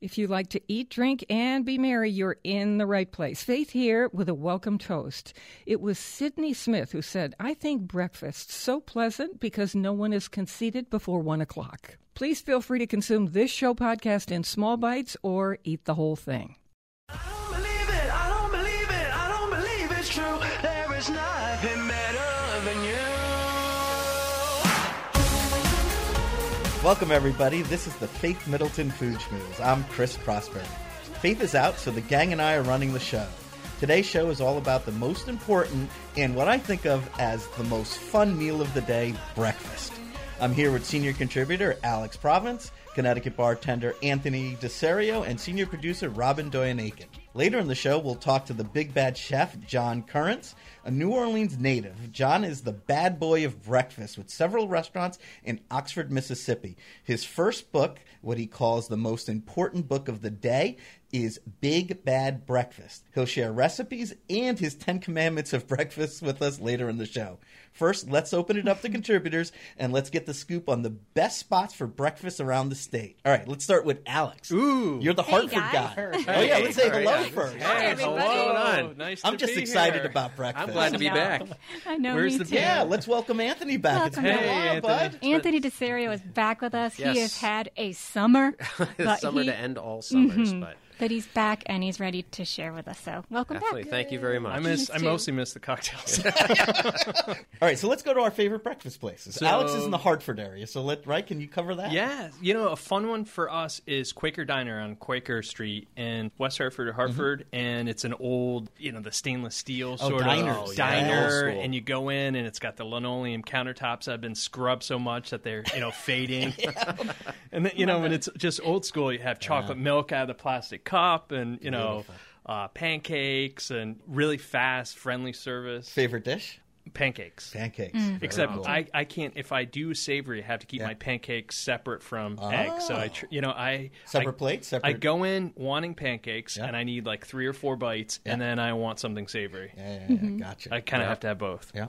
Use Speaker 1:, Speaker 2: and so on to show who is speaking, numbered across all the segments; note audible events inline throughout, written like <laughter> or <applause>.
Speaker 1: If you like to eat, drink, and be merry, you're in the right place. Faith here with a welcome toast. It was Sydney Smith who said, I think breakfast so pleasant because no one is conceited before one o'clock. Please feel free to consume this show podcast in small bites or eat the whole thing.
Speaker 2: Welcome, everybody. This is the Faith Middleton Food Schmooze. I'm Chris Prosperi. Faith is out, so the gang and I are running the show. Today's show is all about the most important and what I think of as the most fun meal of the day breakfast. I'm here with senior contributor Alex Province, Connecticut bartender Anthony DeSerio, and senior producer Robin Doyon-Aiken. Later in the show, we'll talk to the big bad chef, John Currence, a New Orleans native. John is the bad boy of breakfast with several restaurants in Oxford, Mississippi. His first book, what he calls the most important book of the day, is Big Bad Breakfast. He'll share recipes and his 10 commandments of <laughs> breakfast with us later in the show. First, let's open it up to contributors and let's get the scoop on the best spots for breakfast around the state. All right, let's start with Alex.
Speaker 3: Ooh.
Speaker 2: You're the Hartford
Speaker 4: guys.
Speaker 2: guy. Oh, yeah, let's say
Speaker 3: All right,
Speaker 2: hello
Speaker 3: yeah.
Speaker 2: first.
Speaker 3: Hey,
Speaker 4: everybody.
Speaker 3: what's going on?
Speaker 4: Nice
Speaker 2: I'm
Speaker 4: to
Speaker 2: just
Speaker 4: be
Speaker 2: excited
Speaker 4: here.
Speaker 2: about breakfast.
Speaker 3: I'm glad to be
Speaker 4: No.
Speaker 3: back. <laughs>
Speaker 5: I know.
Speaker 3: Where's
Speaker 5: me
Speaker 3: the
Speaker 5: too.
Speaker 2: Yeah, let's welcome Anthony back. It's been
Speaker 5: Welcome
Speaker 2: a while,
Speaker 4: Hey,
Speaker 2: bud.
Speaker 4: Anthony.
Speaker 5: Anthony DeSerio is back with us.
Speaker 3: Yes.
Speaker 5: He has had a summer, <laughs> but
Speaker 3: summer
Speaker 5: he,
Speaker 3: to end all summers,
Speaker 5: Mhm.
Speaker 3: but
Speaker 5: but he's back and he's ready to share with us. So welcome
Speaker 3: definitely
Speaker 5: back.
Speaker 3: thank you very much.
Speaker 4: I miss. I mostly miss the cocktails. <laughs>
Speaker 2: All right, so let's go to our favorite breakfast places.
Speaker 4: So-
Speaker 2: Alex is in the Hartford area, so let right. Can you cover that?
Speaker 4: yeah, you know, a fun one for us is Quaker Diner on Quaker Street in West Hartford or Hartford, and it's an old, you know, the stainless steel
Speaker 2: Oh,
Speaker 4: sort
Speaker 2: diners.
Speaker 4: of
Speaker 2: Oh,
Speaker 4: diner,
Speaker 3: Old school.
Speaker 4: and you go in and it's got the linoleum countertops that have been scrubbed so much that they're, you know, fading. <laughs> and then, you know, when it's just old school, you have chocolate milk out of the plastic cup, and you know. Uh, pancakes and really fast, friendly service.
Speaker 2: Favorite dish?
Speaker 4: Pancakes.
Speaker 2: Pancakes.
Speaker 5: Mm.
Speaker 4: Except
Speaker 2: cool.
Speaker 4: I, I can't if I do savory I have to keep
Speaker 2: Yeah.
Speaker 4: my pancakes separate from eggs so I tr- you know I
Speaker 2: separate
Speaker 4: I,
Speaker 2: plates. Separate.
Speaker 4: I go in wanting pancakes
Speaker 2: Yeah.
Speaker 4: and I need like three or four bites and then I want something savory
Speaker 2: Yeah, yeah, yeah, gotcha.
Speaker 4: I kind of
Speaker 3: Yeah.
Speaker 4: have to have both
Speaker 2: yeah.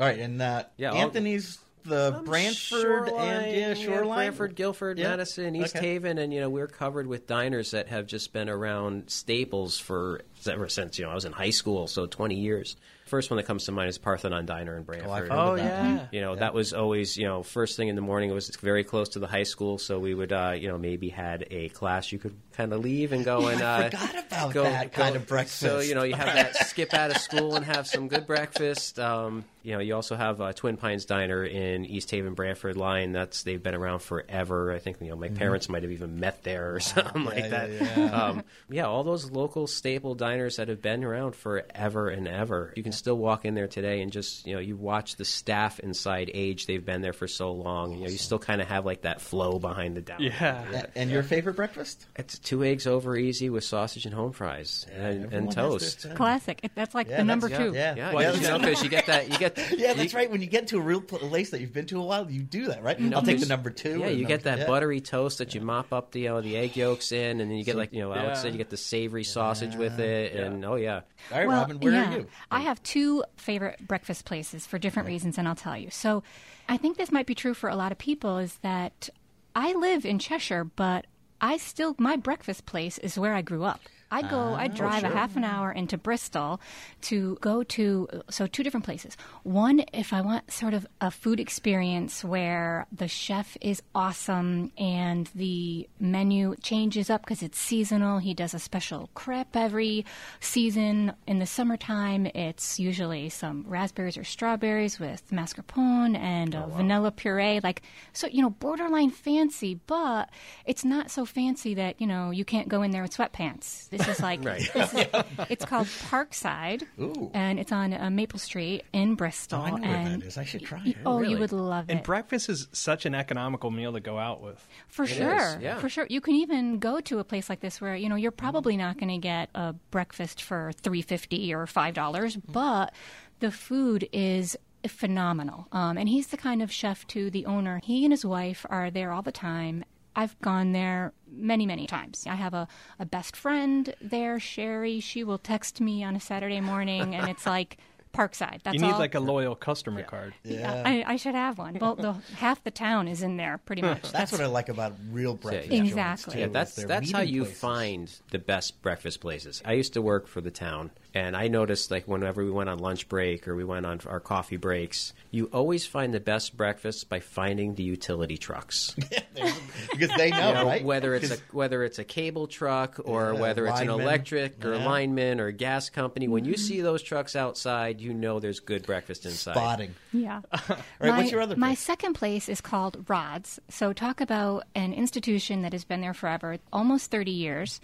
Speaker 2: All right, and uh,
Speaker 3: Yeah, I'll-
Speaker 2: Anthony's the
Speaker 3: Um,
Speaker 2: Branford and yeah, Shoreline.
Speaker 3: Branford, Guilford,
Speaker 2: Yeah.
Speaker 3: Madison, East
Speaker 2: Okay.
Speaker 3: Haven, and you know we're covered with diners that have just been around staples for ever since you know I was in high school, so 20 years. First one that comes to mind is Parthenon Diner in Branford.
Speaker 2: Oh,
Speaker 4: Oh, yeah.
Speaker 3: You know, that was always, you know, first thing in the morning. It was very close to the high school, so we would, uh, you know, maybe had a class you could kind of leave and go and
Speaker 2: I
Speaker 3: uh,
Speaker 2: forgot about
Speaker 3: go,
Speaker 2: that
Speaker 3: go-
Speaker 2: kind of breakfast.
Speaker 3: So you know, you have that skip out of school and have some good breakfast. Um, you know, you also have uh, Twin Pines Diner in East Haven, Branford line. That's they've been around forever. I think you know my parents might have even met there or <laughs> something like
Speaker 2: Mm-hmm. Yeah,
Speaker 3: that.
Speaker 2: yeah, yeah.
Speaker 3: Um, yeah, all those local staple diners that have been around forever and ever. You can still walk in there today and just you know you watch the staff inside age. They've been there for so long. You know, you still kind of have like that flow behind the down.
Speaker 4: yeah
Speaker 2: and your favorite breakfast?
Speaker 3: It's two eggs over easy with sausage and home fries and, and toast.
Speaker 5: Classic. That's like
Speaker 2: Yeah,
Speaker 5: the number
Speaker 2: that's-
Speaker 5: two.
Speaker 2: Yeah,
Speaker 3: Yeah,
Speaker 2: yeah,
Speaker 3: yeah, you know, because you get that, you get, <laughs>
Speaker 2: yeah, that's
Speaker 3: you-
Speaker 2: right. When you get to a real place that you've been to a while, you do that, right? I'll take the number two.
Speaker 3: Yeah, you get that
Speaker 2: yeah.
Speaker 3: buttery toast that you mop up the uh, the egg yolks in, and then you get like you know Alex
Speaker 4: Yeah.
Speaker 3: said, you get the savory sausage with it, and oh yeah,
Speaker 2: All right,
Speaker 5: well,
Speaker 2: Robin, where
Speaker 5: yeah.
Speaker 2: are you?
Speaker 5: I have two favorite breakfast places for different reasons, and I'll tell you. So, I think this might be true for a lot of people. Is that I live in Cheshire, but I still my breakfast place is where I grew up. I go, I oh, drive a half an mm-hmm. hour into Bristol to go to, so two different places. One, if I want sort of a food experience where the chef is awesome and the menu changes up because it's seasonal. He does a special crepe every season. In the summertime, it's usually some raspberries or strawberries with mascarpone and a oh, vanilla puree. Like, so, you know, borderline fancy, but it's not so fancy that, you know, you can't go in there with sweatpants. This is like,
Speaker 3: Right. <laughs>
Speaker 5: this is, it's called Parkside,
Speaker 2: Ooh.
Speaker 5: and it's on uh, Maple Street in Bristol.
Speaker 2: Oh, I know where
Speaker 5: and
Speaker 2: that is. I should try
Speaker 5: y-
Speaker 2: it.
Speaker 5: Oh,
Speaker 3: Really?
Speaker 5: you would love
Speaker 4: and
Speaker 5: it.
Speaker 4: breakfast is such an economical meal to go out with
Speaker 5: For sure.
Speaker 3: yeah.
Speaker 5: For sure. You can even go to a place like this where, you know, you're probably not going to get a breakfast for 350 or $5, but The food is phenomenal. Um, and he's the kind of chef, too, the owner. He and his wife are there all the time. I've gone there many, many times. I have a, a best friend there, Sherry. She will text me on a Saturday morning, and it's <laughs> like, Parkside. That's
Speaker 4: you need
Speaker 5: all.
Speaker 4: like a loyal customer card.
Speaker 5: Yeah, I, I should have one. Well, the, half the town is in there, pretty much. <laughs>
Speaker 2: That's, what I like about real breakfast
Speaker 3: yeah.
Speaker 2: joints,
Speaker 5: Exactly.
Speaker 2: too,
Speaker 3: Yeah, that's that's how you
Speaker 2: places.
Speaker 3: find the best breakfast places. I used to work for the town, and I noticed like whenever we went on lunch break or we went on our coffee breaks, you always find the best breakfast by finding the utility trucks. <laughs>
Speaker 2: because they know,
Speaker 3: You know,
Speaker 2: right?
Speaker 3: Whether it's a
Speaker 2: 'Cause-
Speaker 3: whether it's a cable truck or
Speaker 2: Yeah,
Speaker 3: whether it's an electric or
Speaker 2: Yeah.
Speaker 3: lineman or gas company, when you mm-hmm. see those trucks outside, you know there's good breakfast inside.
Speaker 2: spotting.
Speaker 5: Yeah. <laughs>
Speaker 2: All right,
Speaker 5: my,
Speaker 2: what's your other
Speaker 5: My second place is called Rods. So talk about an institution that has been there forever, almost 30 years.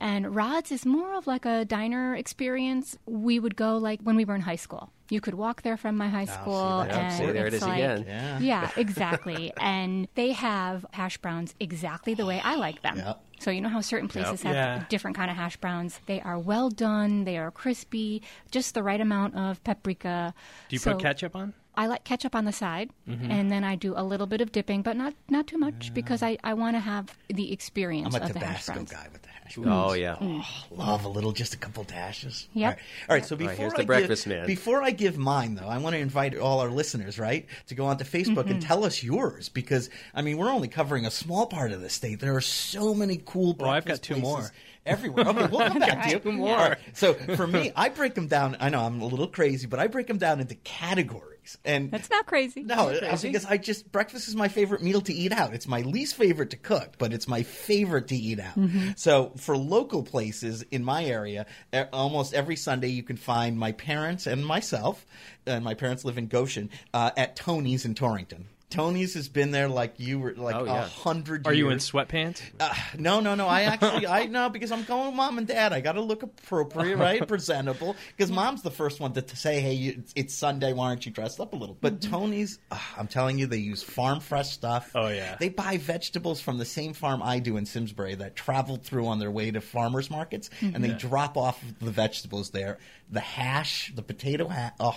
Speaker 5: And Rods is more of like a diner experience. We would go like when we were in high school. You could walk there from my high ah, school,
Speaker 2: that.
Speaker 5: and
Speaker 3: See, there it
Speaker 5: it's like,
Speaker 3: again.
Speaker 2: Yeah.
Speaker 5: yeah, <laughs> exactly. and they have hash browns exactly the way I like them.
Speaker 2: Yep.
Speaker 5: So you know how certain places have
Speaker 4: Yeah.
Speaker 5: different kind of hash browns. They are well done. They are crispy, just the right amount of paprika.
Speaker 4: Do you
Speaker 5: So-
Speaker 4: put ketchup on?
Speaker 5: I like ketchup on the side,
Speaker 2: Mm-hmm.
Speaker 5: and then I do a little bit of dipping, but not not too much because I, I want to have the experience
Speaker 2: I'm a
Speaker 5: of the hash
Speaker 2: Tabasco
Speaker 5: browns.
Speaker 2: guy with the hash browns.
Speaker 3: Oh yeah.
Speaker 2: Love a little, just a couple dashes.
Speaker 5: Yep.
Speaker 2: All right. All right, so
Speaker 3: right,
Speaker 2: before
Speaker 3: here's
Speaker 2: I
Speaker 3: the breakfast
Speaker 2: give,
Speaker 3: man.
Speaker 2: before I give mine though, I want to invite all our listeners, right, to go onto Facebook and tell us yours because I mean we're only covering a small part of the state. There are so many cool.
Speaker 4: Well, I've got two
Speaker 2: places
Speaker 4: more.
Speaker 2: Everywhere. Okay, we'll come <laughs> back to you.
Speaker 5: Two
Speaker 2: All right, So for me, I break them down. I know I'm a little crazy, but I break them down into categories. And
Speaker 5: That's not crazy.
Speaker 2: no, uh, because I just breakfast is my favorite meal to eat out. It's my least favorite to cook, but it's my favorite to eat out. So for local places in my area, almost every Sunday you can find my parents and myself, and my parents live in Goshen, uh, at Tony's in Torrington. Tony's has been there like you were like a
Speaker 3: Oh, yeah.
Speaker 2: hundred.
Speaker 4: Are you in sweatpants?
Speaker 2: Uh, no, no, no. I actually, I know because I'm going with mom and dad. I got to look appropriate, right, <laughs> presentable. Because mom's the first one to, to say, "Hey, you, it's, Sunday. Why aren't you dressed up a little?" But Tony's, uh, I'm telling you, they use farm fresh stuff.
Speaker 4: Oh, yeah.
Speaker 2: They buy vegetables from the same farm I do in Simsbury that travel through on their way to farmers markets, and they drop off the vegetables there. The hash, the potato hash. Oh.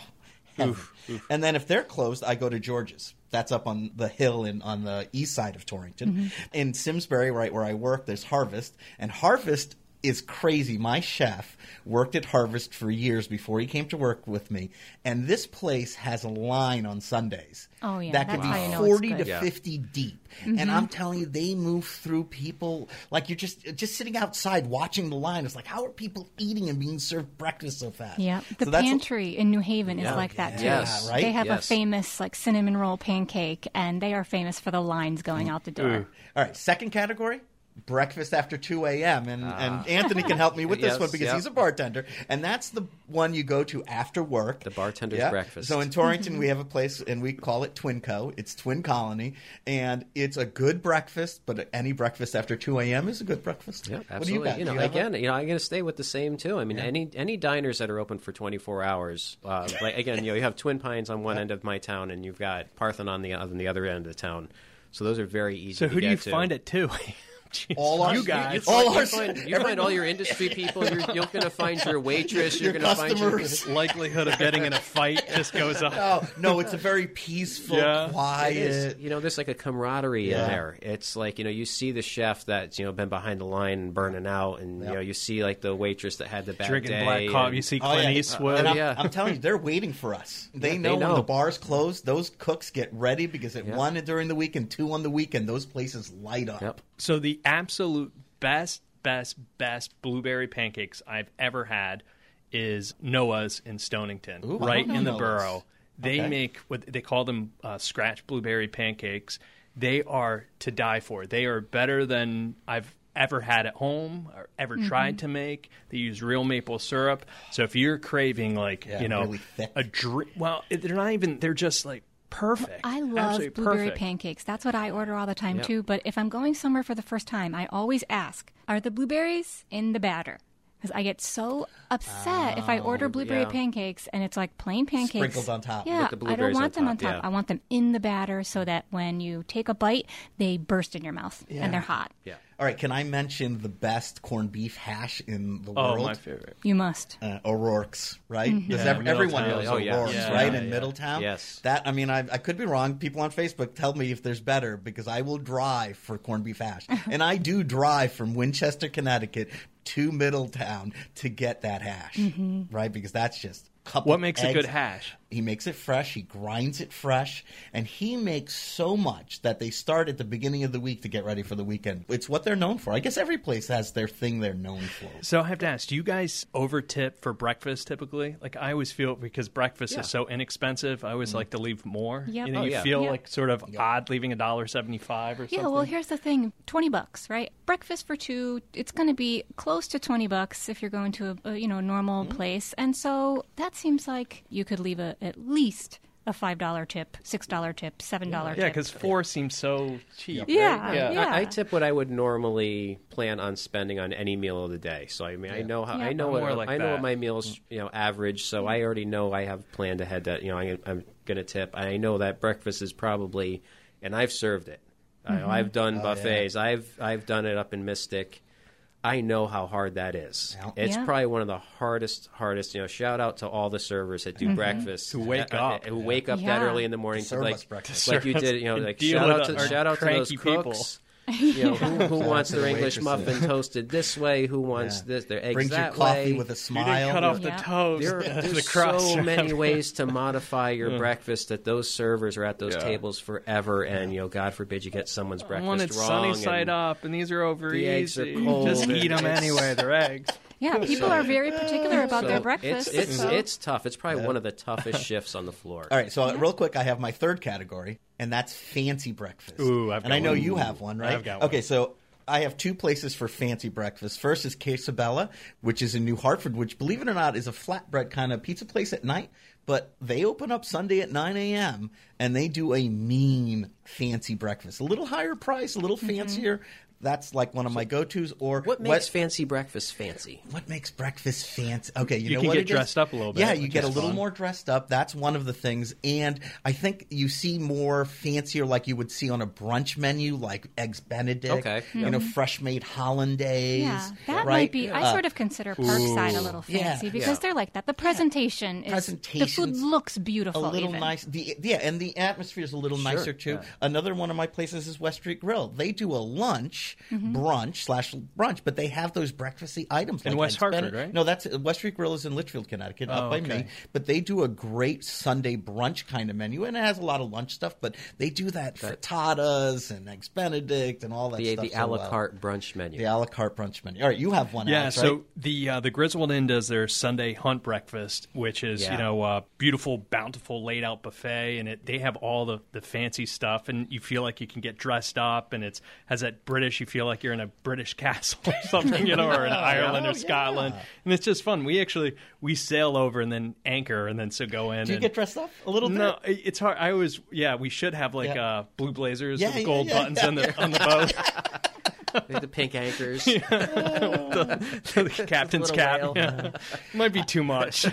Speaker 2: heaven. And then if they're closed, I go to George's. That's up on the hill in on the east side of Torrington. Mm-hmm. In Simsbury, right where I work, there's Harvest, and Harvest is crazy. My chef worked at Harvest for years before he came to work with me, and this place has a line on Sundays.
Speaker 5: Oh, yeah,
Speaker 2: that could be
Speaker 5: you
Speaker 2: forty to.
Speaker 3: Yeah.
Speaker 2: fifty deep, and mm-hmm. I'm telling you, they move through people like you're just just sitting outside watching the line. It's like, how are people eating and being served breakfast so fast?
Speaker 5: Yeah, the
Speaker 2: So that's-
Speaker 5: pantry in New Haven is like that too.
Speaker 3: Yes.
Speaker 2: right?
Speaker 5: They have a famous like cinnamon roll pancake, and they are famous for the lines going mm. out the door. Mm.
Speaker 2: All right, second category. Breakfast after 2 a.m. And, and Anthony can help me with this <laughs>
Speaker 3: Yes,
Speaker 2: one because
Speaker 3: yep.
Speaker 2: he's a bartender. And that's the one you go to after work.
Speaker 3: The bartender's
Speaker 2: Yeah.
Speaker 3: breakfast.
Speaker 2: So in Torrington, we have a place and we call it Twinco. It's Twin Colony. And it's a good breakfast, but any breakfast after 2 a.m. is a good breakfast.
Speaker 3: Yeah,
Speaker 2: What do
Speaker 3: absolutely.
Speaker 2: you?
Speaker 3: You know,
Speaker 2: Do you
Speaker 3: again,
Speaker 2: a-
Speaker 3: you know, I'm going to stay with the same too. I mean, any any diners that are open for 24 hours, uh, <laughs> like again, you know, you have Twin Pines on one end of my town, and you've got Parthon on the on the other end of the town. So those are very easy.
Speaker 4: So
Speaker 3: to
Speaker 4: who do you
Speaker 3: to.
Speaker 4: find it to? Jeez,
Speaker 2: All our-
Speaker 4: you guys.
Speaker 3: You,
Speaker 2: All
Speaker 3: find,
Speaker 2: our-
Speaker 3: you, find, you find all your industry <laughs> people. You're, you're going to find your waitress.
Speaker 2: Your
Speaker 3: You're going to find your
Speaker 2: customers. <laughs>
Speaker 4: likelihood of getting in a fight just goes up.
Speaker 2: Oh, no, it's a very peaceful,
Speaker 4: Yeah.
Speaker 2: quiet.
Speaker 3: It is. You know, there's like a camaraderie
Speaker 2: Yeah.
Speaker 3: in there. It's like you know, you see the chef that's you know been behind the line and burning out, and you know, you see like the waitress that had the bad
Speaker 4: Drinking
Speaker 3: day.
Speaker 4: black coffee. You see
Speaker 2: Oh,
Speaker 4: Clint
Speaker 2: yeah.
Speaker 4: Eastwood.
Speaker 2: And I'm,
Speaker 3: yeah.
Speaker 2: I'm telling you, they're waiting for us. They,
Speaker 3: Yeah,
Speaker 2: know,
Speaker 3: they
Speaker 2: when the bars close, those cooks get ready because at
Speaker 3: Yeah.
Speaker 2: one during the week and two on the weekend, those places light up.
Speaker 3: Yep.
Speaker 4: So the absolute best, best, best blueberry pancakes I've ever had is Noah's in Stonington,
Speaker 2: Ooh,
Speaker 4: right in the
Speaker 2: Noah's.
Speaker 4: borough. They
Speaker 2: Okay.
Speaker 4: make what they call them uh, scratch blueberry pancakes. They are to die for. They are better than I've ever had at home or ever tried to make. They use real maple syrup. So if you're craving like
Speaker 2: Yeah,
Speaker 4: you know
Speaker 2: really
Speaker 4: a drink, well, they're not even. They're just like perfect.
Speaker 5: I love
Speaker 4: Absolutely
Speaker 5: blueberry
Speaker 4: perfect.
Speaker 5: pancakes. That's what I order all the time
Speaker 3: Yeah.
Speaker 5: too. But if I'm going somewhere for the first time, I always ask, "Are the blueberries in the batter?" Because I get so upset if I oh, order blueberry
Speaker 3: yeah.
Speaker 5: pancakes and it's like plain pancakes
Speaker 2: Sprinkled on top.
Speaker 5: Yeah,
Speaker 3: With the
Speaker 5: I don't want
Speaker 3: on
Speaker 5: them on
Speaker 3: top,
Speaker 5: top.
Speaker 3: yeah.
Speaker 5: I want them in the batter so that when you take a bite, they burst in your mouth and they're hot.
Speaker 3: Yeah.
Speaker 2: All right, can I mention the best corned beef hash in the world?
Speaker 4: Oh,
Speaker 2: world?
Speaker 4: my favorite.
Speaker 5: You must.
Speaker 2: uh, O'Rourke's, right? Because
Speaker 4: Yeah,
Speaker 2: ev- everyone knows
Speaker 3: Oh.
Speaker 2: O'Rourke's,
Speaker 4: Yeah,
Speaker 2: right?
Speaker 4: yeah,
Speaker 2: in
Speaker 4: yeah.
Speaker 2: Middletown.
Speaker 3: Yes.
Speaker 2: That I mean, I, I could be wrong. People on Facebook tell me if there's better because I will drive for corned beef hash, <laughs> and I do drive from Winchester, Connecticut to Middletown to get that hash, right? Because that's just. a Couple
Speaker 4: What makes a good hash?
Speaker 2: He makes it fresh. He grinds it fresh, and he makes so much that they start at the beginning of the week to get ready for the weekend. It's what they're known for. I guess every place has their thing they're known for.
Speaker 4: So I have to ask, do you guys over tip for breakfast typically? Like I always feel because breakfast
Speaker 3: Yeah.
Speaker 4: is so inexpensive, I always like to leave more.
Speaker 5: Yep.
Speaker 4: You know,
Speaker 5: Oh,
Speaker 4: you
Speaker 3: yeah.
Speaker 4: feel
Speaker 5: Yep.
Speaker 4: like sort of odd leaving a dollar seventy five or something.
Speaker 5: Yeah, well, here's the thing: twenty bucks, right? Breakfast for two, it's going to be close to twenty bucks if you're going to a, a you know normal
Speaker 4: Mm-hmm.
Speaker 5: place, and so that seems like you could leave a at least a five dollar tip, six dollar tip, seven dollar
Speaker 4: yeah,
Speaker 5: tip.
Speaker 4: because four seems so cheap.
Speaker 5: yeah,
Speaker 3: Yeah,
Speaker 5: yeah.
Speaker 3: I, I tip what I would normally plan on spending on any meal of the day. So I mean, I know how
Speaker 5: Yeah.
Speaker 3: I know
Speaker 4: More
Speaker 3: what
Speaker 4: like
Speaker 3: I know
Speaker 4: that.
Speaker 3: what my meals you know average. So I already know I have planned ahead that you know I, I'm going to tip. I know that breakfast is probably, and I've served it. I, mm-hmm. I've done oh, buffets. I've I've done it up in Mystic. I know how hard that is.
Speaker 2: Yeah.
Speaker 3: It's
Speaker 5: Yeah.
Speaker 3: probably one of the hardest, hardest. You know, shout out to all the servers that do breakfast,
Speaker 4: Who wake
Speaker 3: uh, uh,
Speaker 4: up.
Speaker 3: who wake up that early in the morning
Speaker 2: To
Speaker 3: to, like,
Speaker 2: breakfast.
Speaker 3: like you did. You know, like shout out to shout out to those
Speaker 4: cranky people.
Speaker 3: Cooks. <laughs> You know, who, who wants their English muffin toasted this way? Who wants
Speaker 2: Yeah.
Speaker 3: this? Their eggs
Speaker 2: Brings your
Speaker 3: that
Speaker 2: coffee
Speaker 3: way.
Speaker 2: with a
Speaker 4: You
Speaker 2: smile.
Speaker 4: didn't cut off
Speaker 5: Yeah.
Speaker 4: the toast,
Speaker 3: There, <laughs>
Speaker 4: the
Speaker 3: there's
Speaker 4: crust.
Speaker 3: so many <laughs> ways to modify your breakfast that those servers are at those
Speaker 4: Yeah.
Speaker 3: tables forever, and you know, God forbid you get someone's breakfast
Speaker 4: One, it's
Speaker 3: wrong.
Speaker 4: sunny side
Speaker 3: and-
Speaker 4: up, and these are over
Speaker 3: the
Speaker 4: easy.
Speaker 3: eggs are cold
Speaker 4: Just eat them anyway. They're eggs.
Speaker 5: Yeah, <laughs> people are very particular about
Speaker 3: So
Speaker 5: their breakfast.
Speaker 3: It's it's,
Speaker 5: so-
Speaker 3: it's tough. It's probably one of the <laughs> toughest shifts on the floor.
Speaker 2: All right, so uh, real quick, I have my third category, and that's fancy breakfast.
Speaker 4: Ooh, I've
Speaker 2: and I know
Speaker 4: one.
Speaker 2: you have one, right?
Speaker 4: I've got one.
Speaker 2: Okay, so I have two places for fancy breakfast. First is Quesabella, which is in New Hartford, which, believe it or not, is a flatbread kind of pizza place at night. But they open up Sunday at 9 a.m. and they do a mean fancy breakfast. A little higher price, a little
Speaker 4: Mm-hmm.
Speaker 2: Fancier. That's like one of my go-tos. Or
Speaker 3: What makes fancy breakfast fancy?
Speaker 2: what makes breakfast fancy? Okay, you,
Speaker 4: You
Speaker 2: know
Speaker 4: can
Speaker 2: what
Speaker 4: get
Speaker 2: it is?
Speaker 4: dressed up a little bit,
Speaker 2: Yeah, you get a little
Speaker 4: fun.
Speaker 2: more dressed up. That's one of the things, and I think you see more fancier, like you would see on a brunch menu, like eggs Benedict.
Speaker 3: Okay.
Speaker 2: you know, fresh made hollandaise.
Speaker 5: yeah, that
Speaker 2: right?
Speaker 5: might be. I
Speaker 2: Uh,
Speaker 5: sort of consider Parkside a little
Speaker 2: Yeah.
Speaker 5: fancy because
Speaker 3: Yeah.
Speaker 5: they're like that. The presentation is the food
Speaker 2: Presentation's
Speaker 5: looks
Speaker 2: a
Speaker 5: beautiful.
Speaker 2: little
Speaker 5: even.
Speaker 2: nice. The yeah, and the atmosphere is a little nicer too. Another one of my places is West Street Grill. They do a lunch,
Speaker 5: Mm-hmm.
Speaker 2: brunch slash brunch, but they have those breakfasty items
Speaker 4: In
Speaker 2: like
Speaker 4: West Hartford,
Speaker 2: Benedict.
Speaker 4: right?
Speaker 2: No, that's West Street Grill is in Litchfield, Connecticut, up
Speaker 4: Oh,
Speaker 2: by
Speaker 4: okay.
Speaker 2: me. But they do a great Sunday brunch kind of menu, and it has a lot of lunch stuff. But they do that frittatas and eggs Benedict and all that
Speaker 3: The
Speaker 2: stuff.
Speaker 3: the
Speaker 2: so
Speaker 3: a la
Speaker 2: well.
Speaker 3: carte brunch menu.
Speaker 2: The a la carte brunch menu. All right, you have one.
Speaker 4: Yeah,
Speaker 2: Alex,
Speaker 4: so
Speaker 2: right?
Speaker 4: the uh, the Griswold Inn does their Sunday hunt breakfast, which is
Speaker 3: Yeah.
Speaker 4: you know uh, beautiful, bountiful, laid out buffet, and it they have all the, the fancy stuff, and you feel like you can get dressed up, and it's has that British. You feel like you're in a British castle or <laughs> something, you know, or in <laughs> Ireland
Speaker 2: Oh,
Speaker 4: or Scotland, and it's just fun. We actually we sail over and then anchor, and then so go in.
Speaker 2: do you
Speaker 4: and,
Speaker 2: get dressed up a little bit?
Speaker 4: no, it- it's hard. I always, yeah, we should have like
Speaker 2: Yeah.
Speaker 4: uh, blue blazers
Speaker 2: Yeah,
Speaker 4: with
Speaker 2: yeah,
Speaker 4: gold
Speaker 2: yeah,
Speaker 4: buttons
Speaker 2: yeah,
Speaker 4: on the on the boat. <laughs>
Speaker 3: They have the pink anchors. <laughs>
Speaker 4: the <laughs> captain's
Speaker 3: Little
Speaker 4: cap. Yeah. Might be too much.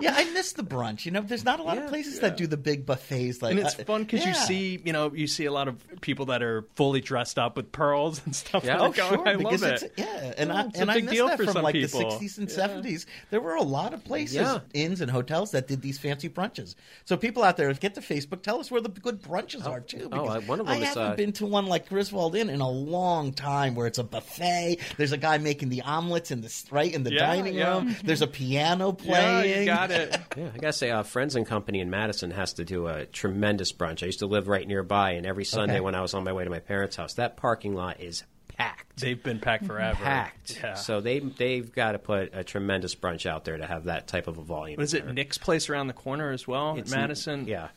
Speaker 2: Yeah, I miss the brunch. You know, there's not a lot of
Speaker 3: Yeah.
Speaker 2: places that do the big buffets like
Speaker 4: and it's
Speaker 2: uh,
Speaker 4: fun because you see, you know, you see a lot of people that are fully dressed up with pearls and stuff.
Speaker 3: Yeah.
Speaker 4: like
Speaker 2: Oh,
Speaker 4: that.
Speaker 2: sure.
Speaker 4: I
Speaker 2: because
Speaker 4: love it.
Speaker 2: Yeah, and
Speaker 4: Yeah,
Speaker 2: I
Speaker 4: it's
Speaker 2: and I miss
Speaker 4: deal
Speaker 2: that
Speaker 4: for
Speaker 2: from like
Speaker 4: people.
Speaker 2: the 60s and 70s. There were a lot of places,
Speaker 3: Yeah.
Speaker 2: inns and hotels that did these fancy brunches. So people out there, get to Facebook, tell us where the good brunches are too.
Speaker 3: oh,
Speaker 2: because
Speaker 3: uh, one of
Speaker 2: I
Speaker 3: is,
Speaker 2: haven't
Speaker 3: uh,
Speaker 2: been to one like Griswold Inn in a long time, where it's a buffet. There's a guy making the omelets in the right in the
Speaker 4: Yeah,
Speaker 2: dining
Speaker 4: yeah.
Speaker 2: room. There's a piano
Speaker 4: Yeah,
Speaker 2: playing.
Speaker 4: you got it. <laughs>
Speaker 3: Yeah, I gotta say, uh, Friends and Company in Madison has to do a tremendous brunch. I used to live right nearby, and every Sunday
Speaker 2: Okay.
Speaker 3: when I was on my way to my parents' house, that parking lot is packed.
Speaker 4: They've been packed forever.
Speaker 3: Packed.
Speaker 4: Yeah.
Speaker 3: So they they've got to put a tremendous brunch out there to have that type of a volume.
Speaker 4: What is
Speaker 3: in
Speaker 4: it?
Speaker 3: there.
Speaker 4: Nick's place around the corner as well,
Speaker 3: It's-
Speaker 4: at Madison.
Speaker 3: Yeah,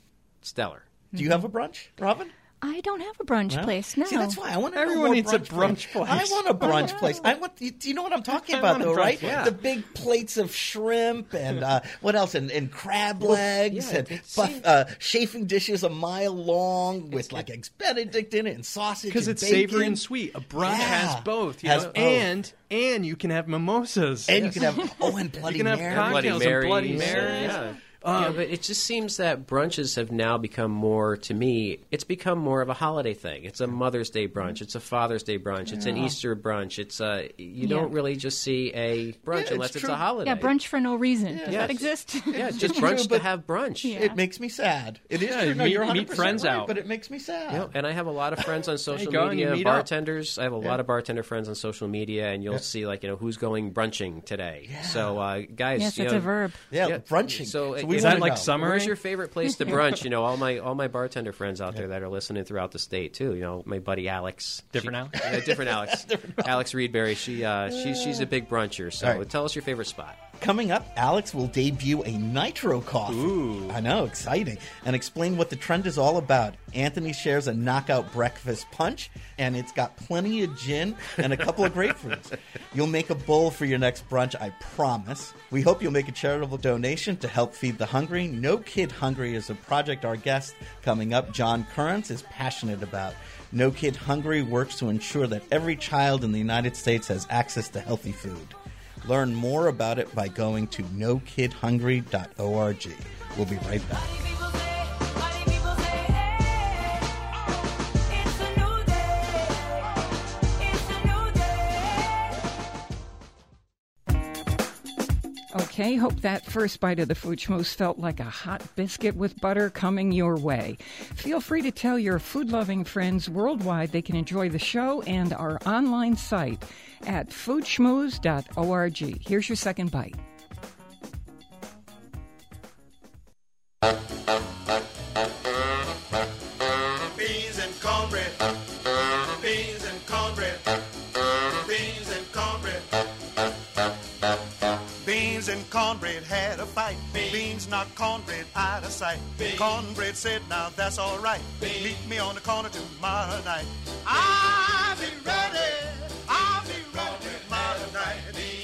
Speaker 3: stellar.
Speaker 2: Do you have a brunch, Robin?
Speaker 5: I don't have a brunch
Speaker 2: Well,
Speaker 5: place. No.
Speaker 2: See, that's why I want to
Speaker 4: Everyone
Speaker 2: know more
Speaker 4: needs a
Speaker 2: brunch,
Speaker 4: brunch place.
Speaker 2: I want a brunch <laughs> place. I want. Do you know what I'm talking
Speaker 4: I
Speaker 2: about, though, right?
Speaker 3: Yeah.
Speaker 2: The big plates of shrimp and uh, what else? And, and crab legs
Speaker 3: yeah,
Speaker 2: and
Speaker 3: it
Speaker 2: buff,
Speaker 3: seems-
Speaker 2: uh, chafing dishes a mile long with like eggs Benedict in it and sausage.
Speaker 4: Because
Speaker 2: and
Speaker 4: it's savory and sweet. A brunch
Speaker 2: Yeah.
Speaker 4: has both, you
Speaker 2: Has
Speaker 4: know,
Speaker 2: both.
Speaker 4: and and you can have mimosas.
Speaker 2: And you can have oh, and <laughs> Bloody
Speaker 4: you can have
Speaker 2: Mary.
Speaker 4: cocktails
Speaker 3: Bloody
Speaker 4: and Bloody
Speaker 3: Marys,
Speaker 4: Marys.
Speaker 3: yeah. yeah, but it just seems that brunches have now become more, to me, it's become more of a holiday thing. It's a Mother's Day brunch. It's a Father's Day brunch. It's an Easter brunch. It's a, you don't really just see a brunch
Speaker 2: Yeah,
Speaker 3: unless
Speaker 2: it's
Speaker 3: it's a holiday.
Speaker 5: Yeah, brunch for no reason. Does
Speaker 3: Yes.
Speaker 5: that exist?
Speaker 3: Yeah, it's <laughs> just
Speaker 2: It's true,
Speaker 3: brunch to
Speaker 2: but-
Speaker 3: have brunch.
Speaker 5: Yeah.
Speaker 2: It makes me sad. It is
Speaker 4: Yeah,
Speaker 2: true. No,
Speaker 4: meet-
Speaker 2: you're
Speaker 4: meet friends
Speaker 2: right,
Speaker 4: out.
Speaker 2: but it makes me sad.
Speaker 3: You know, and I have a lot of friends on social
Speaker 4: go and you
Speaker 3: media,
Speaker 4: up.
Speaker 3: bartenders. I have a lot of bartender friends on social media, and you'll see like you know who's going brunching today. So uh, guys,
Speaker 5: yes,
Speaker 3: you
Speaker 5: it's
Speaker 3: know,
Speaker 5: a verb.
Speaker 2: Yeah,
Speaker 3: Yeah,
Speaker 2: brunching.
Speaker 3: so
Speaker 2: we
Speaker 3: is
Speaker 4: Is that like
Speaker 2: know.
Speaker 4: summer?
Speaker 3: Where's your favorite place to brunch? You know, all my all my bartender friends out there that are listening throughout the state too. You know, my buddy Alex,
Speaker 4: Different
Speaker 3: She-
Speaker 4: Alex?
Speaker 3: yeah, <laughs> different Alex, Alex Reedberry. She uh, she she's a big bruncher. So
Speaker 2: All right.
Speaker 3: tell us your favorite spot.
Speaker 2: Coming up, Alex will debut a nitro coffee.
Speaker 4: Ooh.
Speaker 2: I know, exciting. And explain what the trend is all about. Anthony shares a knockout breakfast punch, and it's got plenty of gin and a couple of grapefruits. <laughs> You'll make a bowl for your next brunch, I promise. We hope you'll make a charitable donation to help feed the hungry. No Kid Hungry is a project our guest coming up, John Currence, is passionate about. No Kid Hungry works to ensure that every child in the United States has access to healthy food. Learn more about it by going to nokidhungry.org. We'll be right back.
Speaker 1: Okay, hope that first bite of the schmooze felt like a hot biscuit with butter coming your way. Feel free to tell your food loving friends worldwide they can enjoy the show and our online site at foodschmooze.org. Here's your second bite.
Speaker 6: Cornbread had a fight. Beans knocked cornbread out of sight. Cornbread said, now that's all right. Meet me on the corner tomorrow night. I'll be ready. I'll be ready tomorrow night.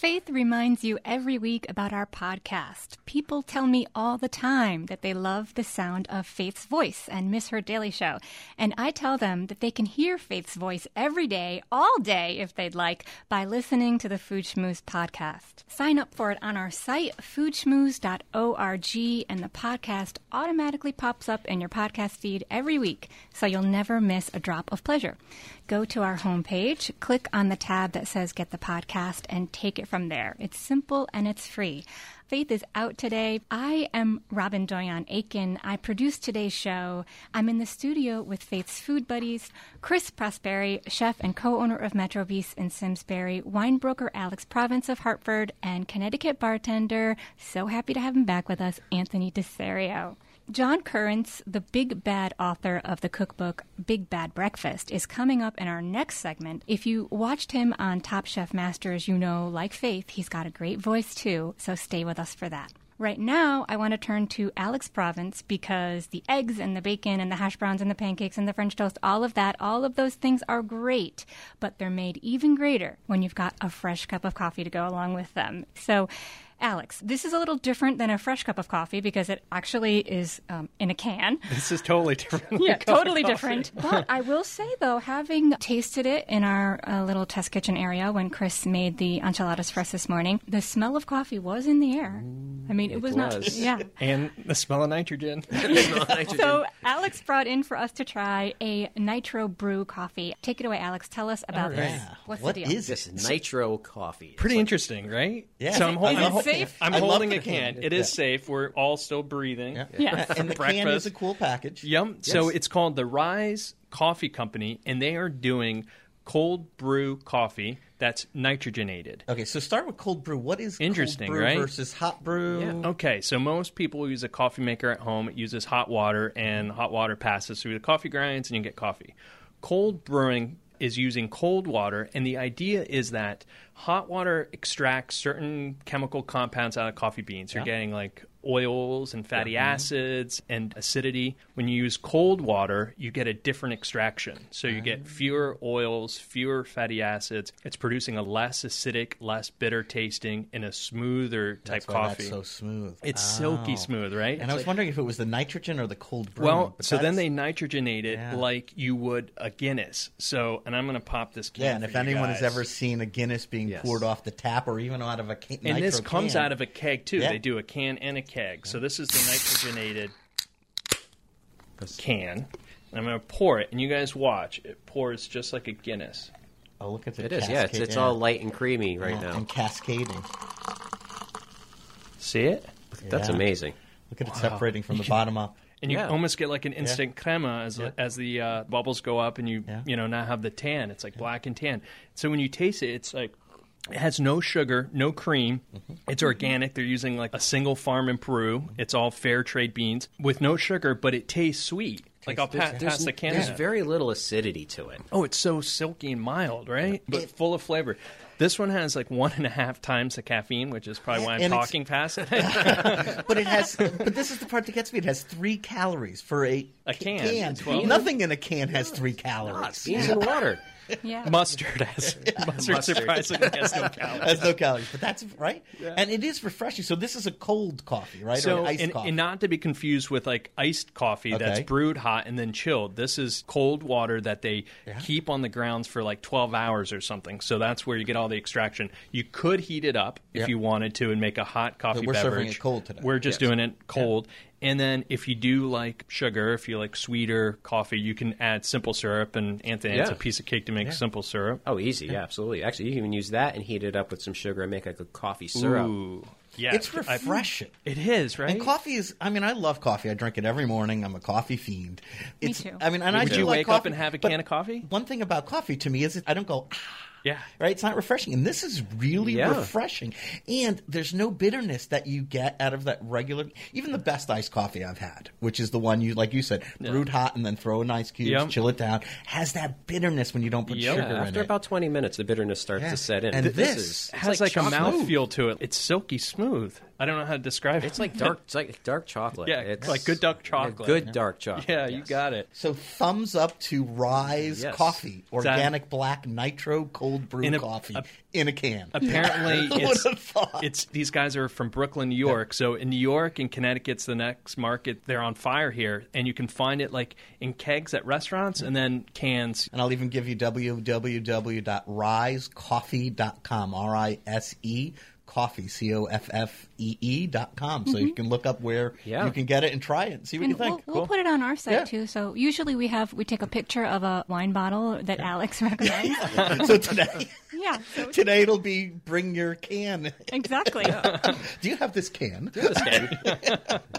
Speaker 5: Faith reminds you every week about our podcast. People tell me all the time that they love the sound of Faith's voice and miss her daily show. And I tell them that they can hear Faith's voice every day, all day, if they'd like, by listening to the Food Schmooze podcast. Sign up for it on our site, foodschmooze.org, and the podcast automatically pops up in your podcast feed every week, so you'll never miss a drop of pleasure. Go to our homepage, click on the tab that says Get the Podcast, and take it from there. It's simple and it's free. Faith is out today. I am Robin Doyon Aiken. I produce today's show. I'm in the studio with Faith's food buddies, Chris Prosperi, chef and co-owner of Metro Bis in Simsbury, wine broker Alex Province of Hartford, and Connecticut bartender. So happy to have him back with us, Anthony DeSerio. John Currence, the big bad author of the cookbook Big Bad Breakfast, is coming up in our next segment. If you watched him on Top Chef Masters, you know, like Faith, he's got a great voice too, so stay with us for that. Right now, I want to turn to Alex Province because the eggs and the bacon and the hash browns and the pancakes and the French toast, all of that, all of those things are great, but they're made even greater when you've got a fresh cup of coffee to go along with them. So, Alex, this is a little different than a fresh cup of coffee because it actually is um, in a can. <laughs>
Speaker 4: This is totally different. than
Speaker 5: Yeah,
Speaker 4: a cup
Speaker 5: totally
Speaker 4: coffee.
Speaker 5: different. <laughs> But I will say, though, having tasted it in our uh, little test kitchen area when Chris made the enchiladas for us this morning, the smell of coffee was in the air. I mean, it, was, not. Yeah.
Speaker 4: And <laughs> the smell of nitrogen.
Speaker 5: So Alex brought in for us to try a nitro brew coffee. Take it away, Alex. Tell us about
Speaker 4: All
Speaker 5: this. What's
Speaker 2: What
Speaker 5: the deal?
Speaker 2: is
Speaker 3: This nitro coffee.
Speaker 4: Pretty interesting, right?
Speaker 2: Yeah.
Speaker 4: So I'm, hol-
Speaker 2: Is
Speaker 4: I'm
Speaker 5: safe?
Speaker 4: I'm
Speaker 2: I
Speaker 4: holding a can.
Speaker 2: can.
Speaker 4: It is
Speaker 2: Yeah.
Speaker 4: safe. We're all still breathing.
Speaker 2: Yeah.
Speaker 5: Yes. <laughs>
Speaker 2: And the can is a cool package.
Speaker 4: Yum. So it's called the Rise Coffee Company, and they are doing cold brew coffee that's nitrogenated.
Speaker 2: Okay, so start with cold brew. What is
Speaker 4: Interesting,
Speaker 2: cold brew
Speaker 4: right?
Speaker 2: versus hot brew?
Speaker 4: Okay, so most people use a coffee maker at home. It uses hot water, and hot water passes through the coffee grinds, and you get coffee. Cold brewing is using cold water, and the idea is that hot water extracts certain chemical compounds out of coffee beans. You're getting like oils and fatty mm-hmm. acids and acidity. When you use cold water, you get a different extraction. So you get mm-hmm. fewer oils, fewer fatty acids. It's producing a less acidic, less bitter tasting, and a smoother type
Speaker 2: That's
Speaker 4: coffee.
Speaker 2: So smooth.
Speaker 4: it's silky
Speaker 2: Oh.
Speaker 4: smooth, right?
Speaker 2: And I was wondering if it was the nitrogen or the cold brew.
Speaker 4: well, so then they nitrogenate it
Speaker 2: Yeah.
Speaker 4: like you would a Guinness. So, and I'm going to pop this can.
Speaker 2: Yeah, and if anyone has ever seen a Guinness being
Speaker 3: Yes.
Speaker 2: poured off the tap or even out of a can,
Speaker 4: and this comes
Speaker 2: can,
Speaker 4: out of a keg too.
Speaker 2: Yeah.
Speaker 4: They do a can and a keg. So this is the nitrogenated can. And I'm going to pour it, and you guys watch. It pours just like a Guinness.
Speaker 2: Oh, look at the
Speaker 3: It is, yeah. It's,
Speaker 2: cascade-
Speaker 3: it's all light and creamy right
Speaker 2: yeah,
Speaker 3: now.
Speaker 2: and cascading.
Speaker 4: See it?
Speaker 3: That's
Speaker 2: Yeah.
Speaker 3: amazing.
Speaker 2: Look at it separating from the bottom up. <laughs>
Speaker 4: And you
Speaker 3: Yeah.
Speaker 4: almost get like an instant crema as
Speaker 2: Yeah.
Speaker 4: as the uh, bubbles go up, and you
Speaker 2: Yeah.
Speaker 4: you know now have the tan. It's like black and tan. So when you taste it, it's like it has no sugar, no cream.
Speaker 2: Mm-hmm.
Speaker 4: It's organic. They're using like a single farm in Peru. It's all fair trade beans with no sugar, but it tastes sweet. Like I'll pa- pass the can.
Speaker 3: There's very little acidity to it.
Speaker 4: Oh, it's so silky and mild, right? But full of flavor. This one has like one and a half times the caffeine, which is probably why I'm talking fast. <laughs>
Speaker 2: But it has. <laughs> but this is the part that gets me. It has three calories for a,
Speaker 4: A can. Twelve.
Speaker 2: Nothing in a can has three calories.
Speaker 3: Beans and water.
Speaker 5: Yeah.
Speaker 4: mustard has <laughs> mustard,
Speaker 3: Mustard.
Speaker 4: surprisingly has no calories.
Speaker 2: Has no calories, but that's right. And it is refreshing. So this is a cold coffee, right? or
Speaker 4: So,
Speaker 2: an iced
Speaker 4: and,
Speaker 2: coffee.
Speaker 4: and not to be confused with like iced coffee that's brewed hot and then chilled. This is cold water that they keep on the grounds for like 12 hours or something. So that's where you get all the extraction. You could heat it up if
Speaker 2: Yeah.
Speaker 4: you wanted to and make a hot coffee
Speaker 2: we're
Speaker 4: beverage.
Speaker 2: serving it cold today.
Speaker 4: We're just
Speaker 3: Yes.
Speaker 4: doing it cold. And then if you do like sugar, if you like sweeter coffee, you can add simple syrup. And Anthony, it's
Speaker 3: Yeah.
Speaker 4: a piece of cake to make simple syrup.
Speaker 3: Oh, easy. Yeah, absolutely. Actually, you can even use that and heat it up with some sugar and make like a coffee syrup.
Speaker 4: Ooh, yeah,
Speaker 2: it's
Speaker 4: I-
Speaker 2: refreshing.
Speaker 4: it is right.
Speaker 2: And coffee is, I mean, I love coffee. I drink it every morning. I'm a coffee fiend. It's,
Speaker 5: too.
Speaker 2: I mean, and I
Speaker 4: Would
Speaker 2: do
Speaker 4: you
Speaker 2: like
Speaker 4: wake up and have a can of coffee?
Speaker 2: One thing about coffee to me is it, I don't go, ah,
Speaker 4: yeah.
Speaker 2: right? It's not refreshing. And this is really
Speaker 3: Yeah.
Speaker 2: refreshing. And there's no bitterness that you get out of that regular, even the best iced coffee I've had, which is the one you, like you said, brewed hot and then throw in ice cubes,
Speaker 4: Yep.
Speaker 2: chill it down, has that bitterness when you don't put
Speaker 4: Yep.
Speaker 2: sugar
Speaker 3: Yeah,
Speaker 2: in
Speaker 3: after about 20 minutes, the bitterness starts
Speaker 2: Yeah.
Speaker 3: to set in.
Speaker 2: And
Speaker 3: Th-
Speaker 2: this
Speaker 3: is
Speaker 4: has like, a
Speaker 2: chocolate.
Speaker 4: mouth to it. It's silky smooth. I don't know how to describe it.
Speaker 3: It's like dark. It's like dark chocolate.
Speaker 4: Yeah,
Speaker 3: it's
Speaker 4: like good dark
Speaker 3: yeah,
Speaker 4: chocolate.
Speaker 3: good dark chocolate.
Speaker 4: Yeah, you got it.
Speaker 2: So thumbs up to Rise
Speaker 3: Yes.
Speaker 2: Coffee, organic black nitro cold brew
Speaker 4: In a-
Speaker 2: coffee
Speaker 4: a-
Speaker 2: in a can.
Speaker 4: Apparently, <laughs> it's,
Speaker 2: would've
Speaker 4: it's these guys are from Brooklyn, New York. So in New York and Connecticut's the next market. They're on fire here, and you can find it like in kegs at restaurants and then cans.
Speaker 2: And I'll even give you www.risecoffee.com, R I S E, coffee, C O F F E E dot com. So you mm-hmm. can look up where
Speaker 3: Yeah.
Speaker 2: you can get it and try it and see what
Speaker 5: And
Speaker 2: you think.
Speaker 5: we'll, we'll put it on our site
Speaker 2: Yeah.
Speaker 5: too. So usually we have we take a picture of a wine bottle that Alex <laughs> recommends.
Speaker 2: so today, <laughs>
Speaker 5: yeah, so
Speaker 2: today it'll be bring your can.
Speaker 5: exactly. <laughs>
Speaker 2: Do you have this can?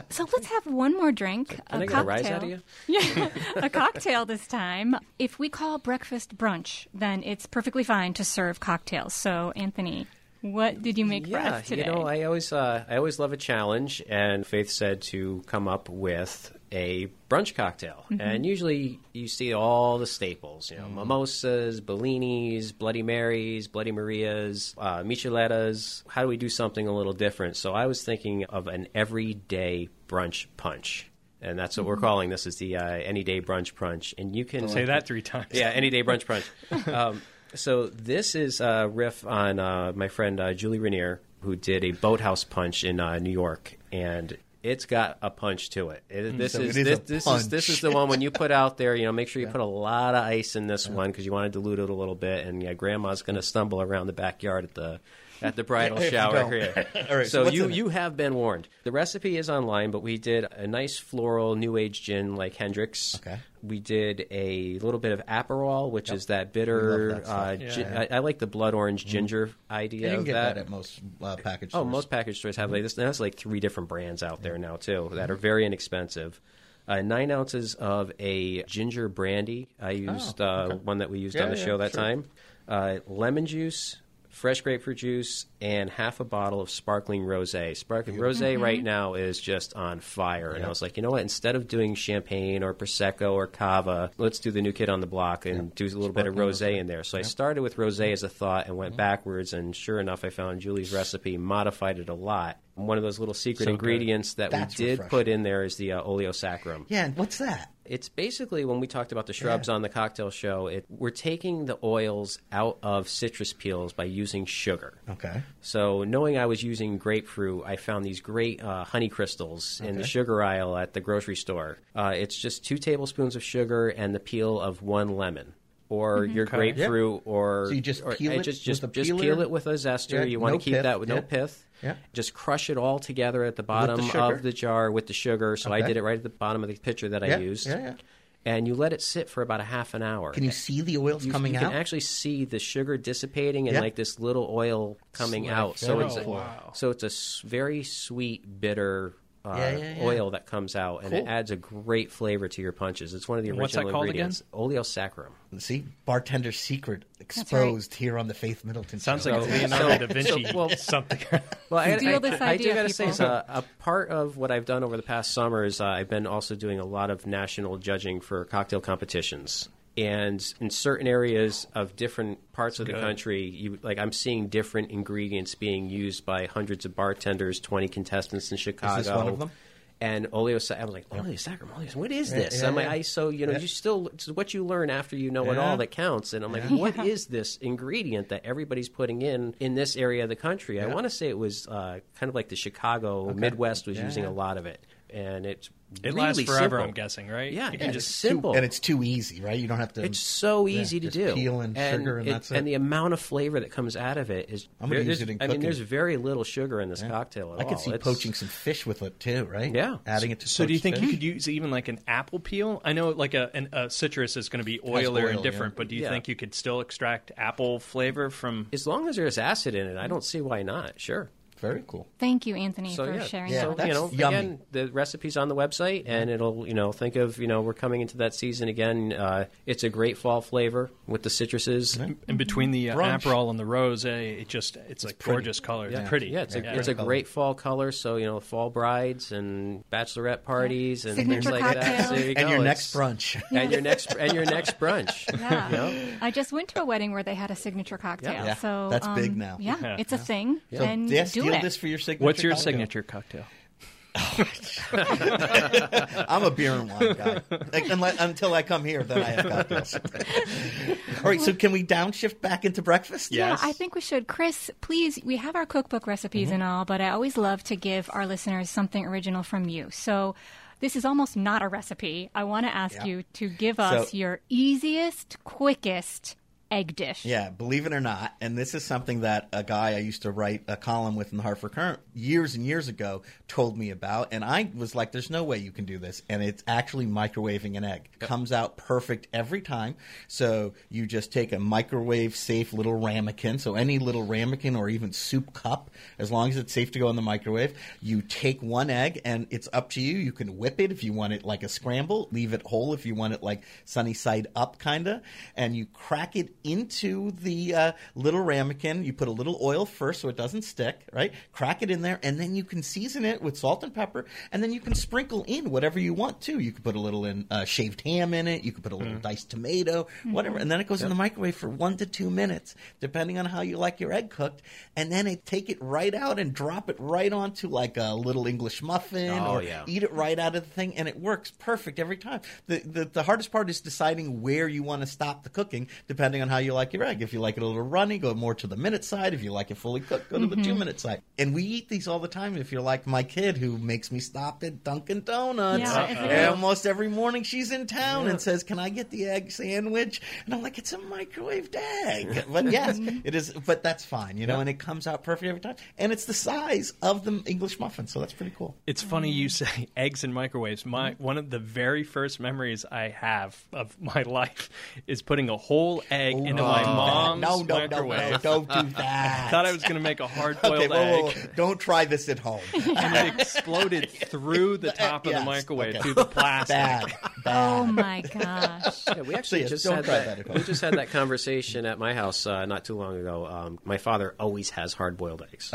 Speaker 5: So let's have one more drink.
Speaker 3: Can
Speaker 5: a
Speaker 3: I get a
Speaker 5: cocktail.
Speaker 3: rise out of you?
Speaker 5: Yeah, a cocktail this time. If we call breakfast brunch, then it's perfectly fine to serve cocktails. So Anthony, what did you make for
Speaker 3: Yeah,
Speaker 5: us today?
Speaker 3: you know, I always uh, I always love a challenge, and Faith said to come up with a brunch cocktail.
Speaker 5: Mm-hmm.
Speaker 3: And usually you see all the staples, you know,
Speaker 2: Mm.
Speaker 3: mimosas, bellinis, Bloody Marys, Bloody Marias, uh, micheladas. How do we do something a little different? So I was thinking of an everyday brunch punch. And that's what we're
Speaker 5: Mm-hmm.
Speaker 3: calling this is the uh, any day brunch punch. And you can
Speaker 4: Say that three times.
Speaker 3: yeah, any day brunch brunch. <laughs> um, so this is a riff on uh, my friend uh, Julie Reiner, who did a boathouse punch in uh, New York, and it's got a punch to it. It- this
Speaker 2: So
Speaker 3: is
Speaker 2: it is
Speaker 3: this, this is this is the one when you put out there. You know, make sure you put a lot of ice in this one because you want to dilute it a little bit, and yeah, Grandma's going to stumble around the backyard at the. At the bridal shower here. <laughs>
Speaker 2: All right, so
Speaker 3: so you you have been warned. The recipe is online, but we did a nice floral new age gin like Hendrick's.
Speaker 2: Okay.
Speaker 3: We did a little bit of Aperol, which is that bitter.
Speaker 2: Love that stuff.
Speaker 3: uh,
Speaker 4: Yeah.
Speaker 3: gin- I, I like the blood orange ginger idea
Speaker 2: You can
Speaker 3: of
Speaker 2: get
Speaker 3: that.
Speaker 2: that at most uh, package
Speaker 3: oh, most package stores have like this. There's like three different brands out there now too that are very inexpensive. Uh, nine ounces of a ginger brandy. I used
Speaker 2: Oh,
Speaker 3: uh,
Speaker 2: okay.
Speaker 3: one that we used
Speaker 2: Yeah,
Speaker 3: on the
Speaker 2: yeah,
Speaker 3: show that
Speaker 2: sure.
Speaker 3: time. Uh, lemon juice, fresh grapefruit juice, and half a bottle of sparkling rosé. Sparkling rosé right now is just on fire. And I was like, you know what? Instead of doing champagne or prosecco or cava, let's do the new kid on the block and do a little bit of rosé in there. So I started with rosé as a thought and went backwards. And sure enough, I found Julie's recipe, modified it a lot. One of those little secret
Speaker 4: So good.
Speaker 3: ingredients that
Speaker 2: That's
Speaker 3: we did
Speaker 2: refreshing.
Speaker 3: put in there is the uh, oleosaccharum.
Speaker 2: Yeah, and what's that?
Speaker 3: It's basically when we talked about the shrubs on the cocktail show, it, we're taking the oils out of citrus peels by using sugar.
Speaker 2: Okay.
Speaker 3: So, knowing I was using grapefruit, I found these great uh, honey crystals in the sugar aisle at the grocery store. Uh, it's just two tablespoons of sugar and the peel of one lemon. Or your grapefruit, or
Speaker 2: So you just peel
Speaker 3: uh,
Speaker 2: it
Speaker 3: just
Speaker 2: with
Speaker 3: just,
Speaker 2: a
Speaker 3: just peel it with a zester.
Speaker 2: Yeah,
Speaker 3: you want
Speaker 2: no
Speaker 3: to keep
Speaker 2: pith,
Speaker 3: that with
Speaker 2: yeah.
Speaker 3: no pith.
Speaker 2: Yeah.
Speaker 3: Just crush it all together at the bottom
Speaker 2: sugar?
Speaker 3: of the jar with the sugar. So I did it right at the bottom of the pitcher that
Speaker 2: Yeah,
Speaker 3: I used.
Speaker 2: yeah, yeah.
Speaker 3: And you let it sit for about a half an hour.
Speaker 2: Can you see the oils
Speaker 3: you,
Speaker 2: coming
Speaker 3: you
Speaker 2: out?
Speaker 3: You can actually see the sugar dissipating and
Speaker 2: Yeah.
Speaker 3: like this little oil coming out. So
Speaker 2: very
Speaker 3: it's a.
Speaker 4: Wow.
Speaker 3: so it's a s- very sweet, bitter uh,
Speaker 2: Yeah, yeah, yeah.
Speaker 3: oil that comes out, and it adds a great flavor to your punches. It's one of the original
Speaker 4: What's that called again?
Speaker 3: ingredients. Oleosaccharum.
Speaker 2: See, bartender's secret exposed here on the Faith Middleton.
Speaker 4: Sounds
Speaker 2: show.
Speaker 4: like a
Speaker 3: So-
Speaker 4: Leonardo da
Speaker 3: so-
Speaker 4: Vinci
Speaker 3: well-
Speaker 4: something. <laughs>
Speaker 3: Well, I,
Speaker 5: Steal
Speaker 3: I,
Speaker 5: this
Speaker 3: I, I do got to say,
Speaker 5: people.
Speaker 3: so, uh, a part of what I've done over the past summers, uh, I've been also doing a lot of national judging for cocktail competitions. And in certain areas of different parts of the
Speaker 4: Good.
Speaker 3: country, you like I'm seeing different ingredients being used by hundreds of bartenders, 20 contestants in Chicago.
Speaker 2: one of them?
Speaker 3: And oleosaccharum, I'm like, oleosaccharum, oleosaccharum, what is this?
Speaker 2: yeah,
Speaker 3: I'm like. I, so, you know,
Speaker 2: Yeah.
Speaker 3: you still, it's what you learn after you know it all that counts. And I'm like, what is this ingredient that everybody's putting in in this area of the country? I want to say it was uh, kind of like the Chicago Midwest was
Speaker 2: Yeah,
Speaker 3: using a lot of it, and it's
Speaker 4: It
Speaker 3: really
Speaker 4: lasts forever,
Speaker 3: simple.
Speaker 4: I'm guessing, right?
Speaker 3: Yeah,
Speaker 4: You
Speaker 3: and
Speaker 4: can
Speaker 3: it's
Speaker 4: just
Speaker 3: simple,
Speaker 2: and it's too easy, right? You don't have to.
Speaker 3: it's so
Speaker 2: yeah,
Speaker 3: easy to
Speaker 2: just
Speaker 3: do.
Speaker 2: peel and sugar and that's it.
Speaker 3: And the amount of flavor that comes out of it is.
Speaker 2: I'm gonna use it in cooking.
Speaker 3: I mean, there's very little sugar in this cocktail at all.
Speaker 2: I
Speaker 3: all.
Speaker 2: could see
Speaker 3: It's-
Speaker 2: poaching some fish with it too, right?
Speaker 3: Yeah.
Speaker 2: adding it to.
Speaker 4: So do you
Speaker 2: poached
Speaker 4: think you could use even like an apple peel? I know like a, an, a citrus is going to be oilier
Speaker 2: oil,
Speaker 4: and different,
Speaker 2: yeah.
Speaker 4: but do you
Speaker 3: Yeah.
Speaker 4: think you could still extract apple flavor from?
Speaker 3: As long as there's acid in it, I don't see why not. Sure.
Speaker 2: Very cool.
Speaker 5: Thank you, Anthony,
Speaker 3: So
Speaker 5: for
Speaker 3: yeah,
Speaker 5: sharing
Speaker 2: Yeah,
Speaker 3: so
Speaker 2: that's
Speaker 3: you know,
Speaker 2: yummy.
Speaker 3: again, the recipe's on the website, and it'll you know think of you know we're coming into that season again. Uh, it's a great fall flavor with the citruses.
Speaker 4: And between the uh,
Speaker 2: Brunch.
Speaker 4: Aperol and the rose, it just it's, like
Speaker 2: pretty.
Speaker 4: gorgeous color. It's pretty.
Speaker 3: Yeah, it's a,
Speaker 2: Yeah.
Speaker 3: it's a
Speaker 2: Great
Speaker 3: great fall color. So you know, fall brides and bachelorette parties and things
Speaker 5: Signature
Speaker 3: like that. So you
Speaker 2: And
Speaker 3: go.
Speaker 2: your
Speaker 3: It's-
Speaker 2: next brunch. <laughs>
Speaker 3: and your next and your next brunch. <laughs>
Speaker 5: Yeah. I just went to a wedding where they had a signature cocktail.
Speaker 2: Yeah.
Speaker 5: So
Speaker 2: That's
Speaker 5: um,
Speaker 2: big now.
Speaker 5: Yeah,
Speaker 4: Yeah.
Speaker 5: it's a thing. And do
Speaker 2: steal this for your signature.
Speaker 4: What's your
Speaker 2: cocktail.
Speaker 4: signature cocktail? <laughs>
Speaker 2: I'm a beer and wine guy. Like, unless, until I come here, then I have cocktails. <laughs> All right, so can we downshift back into breakfast?
Speaker 5: Yeah,
Speaker 4: Yes.
Speaker 5: I think we should. Chris, please, we have our cookbook recipes
Speaker 2: Mm-hmm.
Speaker 5: and all, but I always love to give our listeners something original from you. So this is almost not a recipe. I want to ask
Speaker 2: Yeah.
Speaker 5: you to give us
Speaker 2: So-
Speaker 5: your easiest, quickest egg dish.
Speaker 2: Yeah, believe it or not, and this is something that a guy I used to write a column with in the Hartford Courant years and years ago told me about, and I was like, "There's no way you can do this," and it's actually microwaving an egg. Comes out perfect every time. So you just take a microwave safe little ramekin, so any little ramekin or even soup cup, as long as it's safe to go in the microwave. You take one egg, and it's up to you. You can whip it if you want it like a scramble, leave it whole if you want it like sunny side up, kinda, and you crack it into the uh, little ramekin. You put a little oil first so it doesn't stick, right? Crack it in there, and then you can season it with salt and pepper, and then you can sprinkle in whatever you want to. You could put a little in uh, shaved ham in it. You could put a little diced tomato, whatever, and then it goes in the microwave for one to two minutes, depending on how you like your egg cooked. And then it take it right out and drop it right onto like a little English muffin,
Speaker 3: Oh,
Speaker 2: or
Speaker 3: yeah.
Speaker 2: eat it right out of the thing, and it works perfect every time. The, the the hardest part is deciding where you want to stop the cooking, depending on how you like your egg. If you like it a little runny, go more to the minute side. If you like it fully cooked, go to the mm-hmm. two minute side. And we eat these all the time. If you're like my kid who makes me stop at Dunkin' Donuts,
Speaker 5: Yeah, it's
Speaker 2: and
Speaker 5: a-
Speaker 2: almost every morning she's in town and says, "Can I get the egg sandwich?" And I'm like, "It's a microwaved egg." But yes, mm-hmm. it is. But that's fine, you know. And it comes out perfect every time. And it's the size of the English muffin, so that's pretty cool.
Speaker 4: It's funny you mm-hmm. say <laughs> eggs and microwaves. My one of the very first memories I have of my <laughs> life is putting a whole egg
Speaker 2: Don't
Speaker 4: into
Speaker 2: do
Speaker 4: my
Speaker 2: that.
Speaker 4: mom's
Speaker 2: no, no, no, no,
Speaker 4: microwave. <laughs>
Speaker 2: don't do that.
Speaker 4: I Thought I was going to make a hard-boiled <laughs>
Speaker 2: okay, whoa, whoa,
Speaker 4: egg.
Speaker 2: whoa. Don't try this at home. <laughs>
Speaker 4: and it exploded through the top of
Speaker 2: Yes,
Speaker 4: the microwave,
Speaker 2: okay.
Speaker 4: through the plastic.
Speaker 2: Bad,
Speaker 5: Oh my gosh.
Speaker 3: Yeah, we actually
Speaker 2: yes,
Speaker 3: just had that.
Speaker 2: that
Speaker 3: we just had that conversation at my house uh, not too long ago. Um, my father always has hard-boiled eggs.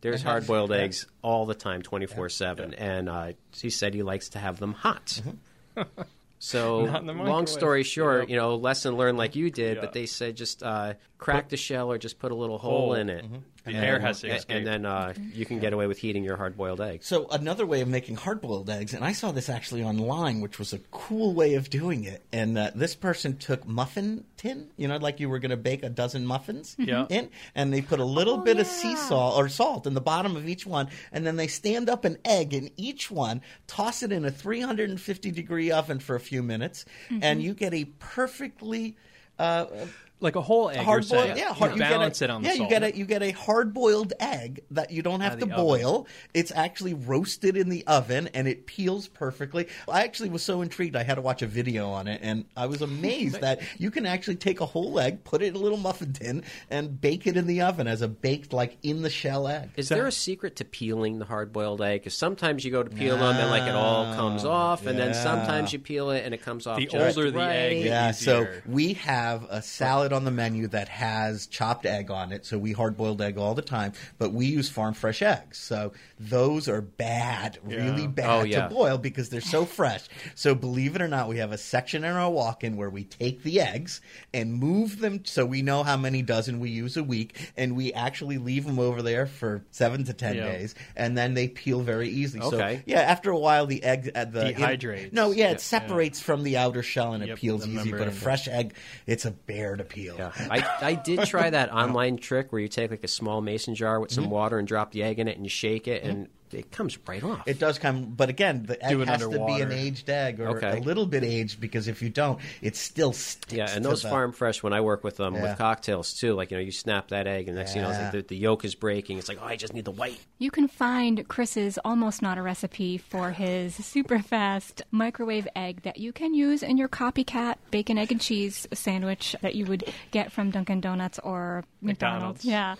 Speaker 3: There's hard-boiled eggs all the time, 24/7, and uh, he said he likes to have them hot. So,
Speaker 4: Not in the
Speaker 3: long story short,
Speaker 4: Yep.
Speaker 3: you know, lesson learned like you did,
Speaker 4: Yeah.
Speaker 3: but they said just uh, crack the shell or just put a little hole,
Speaker 4: Hole.
Speaker 3: in it.
Speaker 4: The air has to
Speaker 3: and,
Speaker 4: escape.
Speaker 3: and then uh, you can get away with heating your hard-boiled eggs.
Speaker 2: So another way of making hard-boiled eggs, and I saw this actually online, which was a cool way of doing it. And uh, this person took muffin tin, you know, like you were going to bake a dozen muffins
Speaker 4: Yeah.
Speaker 2: in, and they put a little
Speaker 5: Oh,
Speaker 2: bit of sea salt or salt in the bottom of each one, and then they stand up an egg in each one, toss it in a 350 degree oven for a few minutes, and you get a perfectly uh,
Speaker 4: Like a whole egg,
Speaker 2: hard
Speaker 4: you're
Speaker 2: boiled.
Speaker 4: saying.
Speaker 2: Yeah,
Speaker 4: You
Speaker 2: hard, you
Speaker 4: balance
Speaker 2: get a,
Speaker 4: it on the
Speaker 2: yeah,
Speaker 4: salt.
Speaker 2: you get a you get a hard boiled egg that you don't have to
Speaker 4: of the oven.
Speaker 2: boil. It's actually roasted in the oven and it peels perfectly. I actually was so intrigued. I had to watch a video on it, and I was amazed <laughs> that you can actually take a whole egg, put it in a little muffin tin, and bake it in the oven as a baked like in the shell egg.
Speaker 3: Is there a secret to peeling the hard-boiled egg? Because sometimes you go to peel them and like it all comes off, and then sometimes you peel it and it comes off.
Speaker 4: The
Speaker 3: just
Speaker 4: older the
Speaker 3: right.
Speaker 4: egg, the
Speaker 2: Yeah, so we have a salad on the menu that has chopped egg on it. So we hard boiled egg all the time, but we use farm fresh eggs. So those are bad, really
Speaker 4: oh,
Speaker 2: bad
Speaker 3: Oh, yeah.
Speaker 2: to boil because they're so fresh. So believe it or not, we have a section in our walk in where we take the eggs and move them so we know how many dozen we use a week, and we actually leave them over there for seven to ten
Speaker 4: Yeah.
Speaker 2: days, and then they peel very easily.
Speaker 3: Okay.
Speaker 2: So yeah, after a while, the egg at the
Speaker 4: Dehydrates.
Speaker 2: no, yeah, it separates from the outer shell and it
Speaker 4: Yep,
Speaker 2: peels easy. But a fresh egg, it's a bear to peel.
Speaker 3: Yeah, I, I did try that <laughs> online trick where you take like a small mason jar with some mm-hmm. water and drop the egg in it and you shake it and mm-hmm. It comes right off.
Speaker 2: It does come, but again, the egg
Speaker 4: Do it
Speaker 2: has to be an aged egg or
Speaker 3: Okay.
Speaker 2: a little bit aged because if you don't, it still sticks.
Speaker 3: yeah, and
Speaker 2: to
Speaker 3: those
Speaker 2: the-
Speaker 3: farm fresh when I work with um, them
Speaker 2: Yeah.
Speaker 3: with cocktails too, like you know, you snap that egg and next thing you know, it's like the, the yolk is breaking. It's like, oh, I just need the white.
Speaker 5: You can find Chris's almost not a recipe for his super fast microwave egg that you can use in your copycat bacon, egg, and cheese sandwich that you would get from Dunkin' Donuts or McDonald's.
Speaker 4: McDonald's.
Speaker 5: Yeah.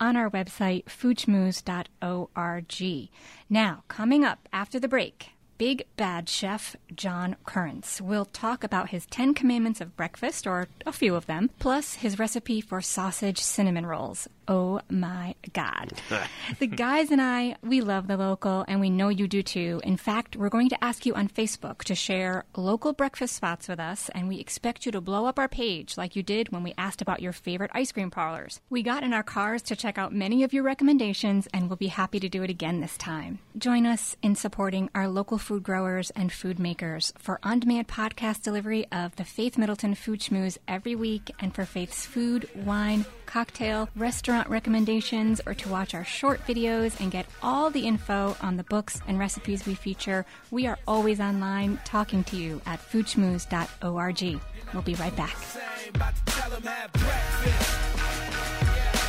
Speaker 5: On our website, foodschmooze.org. Now, coming up after the break, Big Bad Chef John Currence will talk about his 10 commandments of breakfast, or a few of them, plus his recipe for sausage cinnamon rolls. Oh my God. <laughs> the guys and I, we love the local, and we know you do too. In fact, we're going to ask you on Facebook to share local breakfast spots with us, and we expect you to blow up our page like you did when we asked about your favorite ice cream parlors. We got in our cars to check out many of your recommendations, and we'll be happy to do it again this time. Join us in supporting our local food growers and food makers for on demand podcast delivery of the Faith Middleton Food Schmooze every week, and for Faith's food, wine, cocktail, restaurant recommendations, or to watch our short videos and get all the info on the books and recipes we feature. We are always online talking to you at foodschmooze.org. We'll be right back.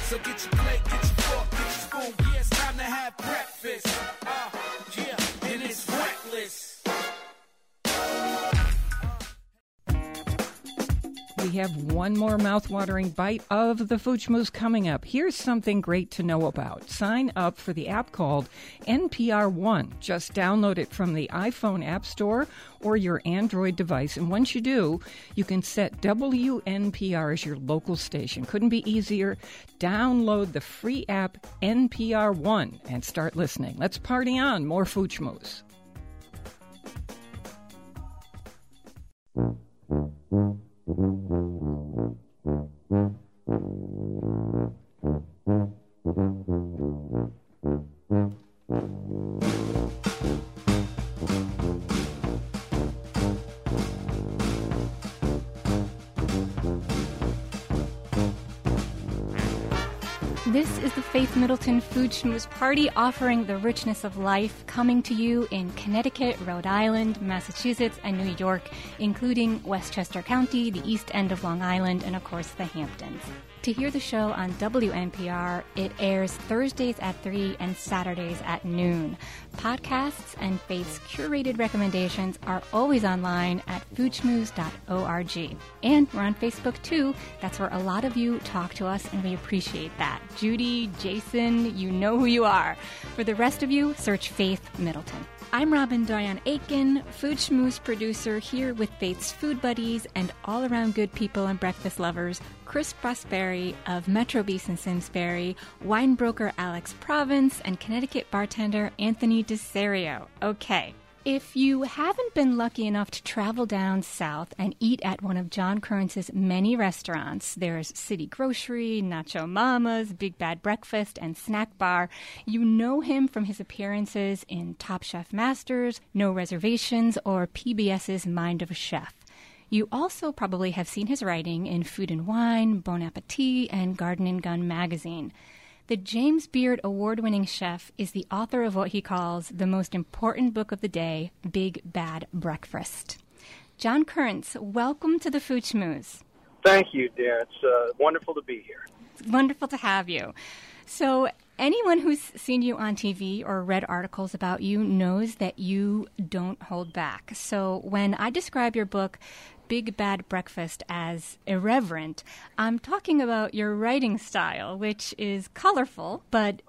Speaker 7: So get your plate, get your fork, get your spoon. Yeah, it's time to have breakfast. Uh,
Speaker 1: We have one more mouthwatering bite of the Schmooze coming up. Here's something great to know about. Sign up for the app called NPR One. Just download it from the iPhone App Store or your Android device. And once you do, you can set WNPR as your local station. Couldn't be easier. Download the free app NPR One and start listening. Let's party on. More Food Schmooze.
Speaker 5: This is the Faith Middleton Food Schmooze Party offering the richness of life coming to you in Connecticut, Rhode Island, Massachusetts, and New York, including Westchester County, the east end of Long Island, and of course the Hamptons. To hear the show on WNPR, it airs Thursdays at 3 and Saturdays at noon. Podcasts and Faith's curated recommendations are always online at foodschmooze.org. And we're on Facebook too. That's where a lot of you talk to us, and we appreciate that. Judy, Jason, you know who you are. For the rest of you, search Faith Middleton. I'm Robin Doyon-Aiken, Food Schmooze producer here with Faith's Food Buddies and all around good people and breakfast lovers, Chris Prosperi of Metro Bis in Simsbury, wine broker Alex Province, and Connecticut bartender Anthony DeSerio. Okay. If you haven't been lucky enough to travel down south and eat at one of John Currence's many restaurants, there's City Grocery, Nacho Mama's, Big Bad Breakfast, and Snack Bar. You know him from his appearances in Top Chef Masters, No Reservations, or PBS's Mind of a Chef. You also probably have seen his writing in Food and Wine, Bon Appetit, and Garden and Gun magazine. The James Beard award winning chef is the author of what he calls the most important book of the day, Big Bad Breakfast. John Currence, welcome to the Food Schmooze.
Speaker 8: Thank you, dear. It's uh, wonderful to be here.
Speaker 5: It's wonderful to have you. So, anyone who's seen you on TV or read articles about you knows that you don't hold back. So, when I describe your book, Big Bad Breakfast as irreverent, I'm talking about your writing style, which is colorful, but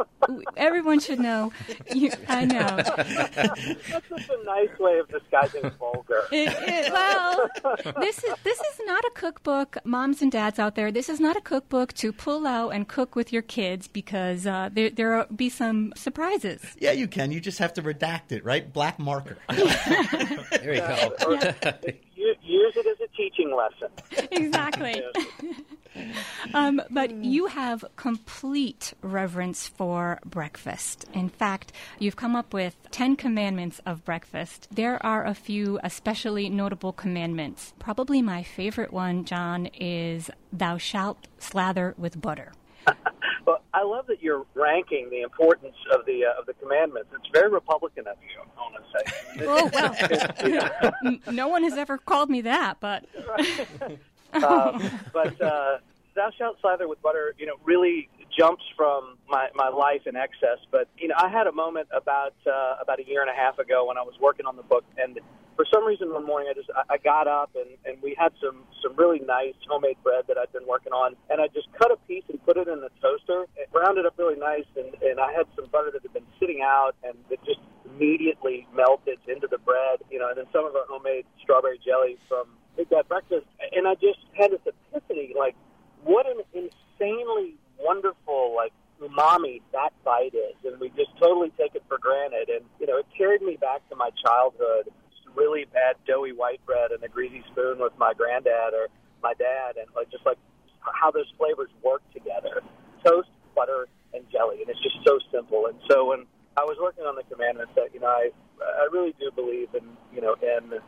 Speaker 5: everyone should know. You, I know. <laughs>
Speaker 8: That's just a nice way of disguising vulgar.
Speaker 5: It, it, well, this is this is not a cookbook, moms and dads out there. This is not a cookbook to pull out and cook with your kids because uh, there there will be some surprises.
Speaker 2: Yeah, you can. You just have to redact it, right? Black marker. <laughs> <laughs>
Speaker 3: there you go.
Speaker 8: Or u- use it as a teaching lesson. <laughs>
Speaker 5: Exactly. <laughs> Um, but you have complete reverence for breakfast. In fact, you've come up with 10 commandments of breakfast. There are a few especially notable commandments. Probably my favorite one, John, is thou shalt slather with butter.
Speaker 8: Well, I love that you're ranking the importance of the uh, of the commandments. It's very Republican of you, I want to say.
Speaker 5: Oh, well, no one has ever called me that, but
Speaker 8: um, <laughs> but uh, thou shalt slather with butter, you know, really jumps from my, my life in excess. But you know, I had a moment about uh, about a year and a half ago when I was working on the book, and for some reason one morning I just I, got up and, and we had some some really nice homemade bread that I'd been working on, and I just cut a piece and put it in the toaster, it rounded up really nice, and, and I had some butter that had been sitting out, and it just immediately melted into the bread, you know, and then some of our homemade strawberry jelly from Big Bad Breakfast, and I just had this epiphany, like what an insanely wonderful like umami that bite is, and we just totally take it for granted. And you know, it carried me back to my childhood. Really bad doughy white bread and a greasy spoon with my granddad or my dad, and like just like how those flavors work together: toast, butter, and jelly. And it's just so simple. And so when I was working on the commandments, that you know, I I really do believe in you know in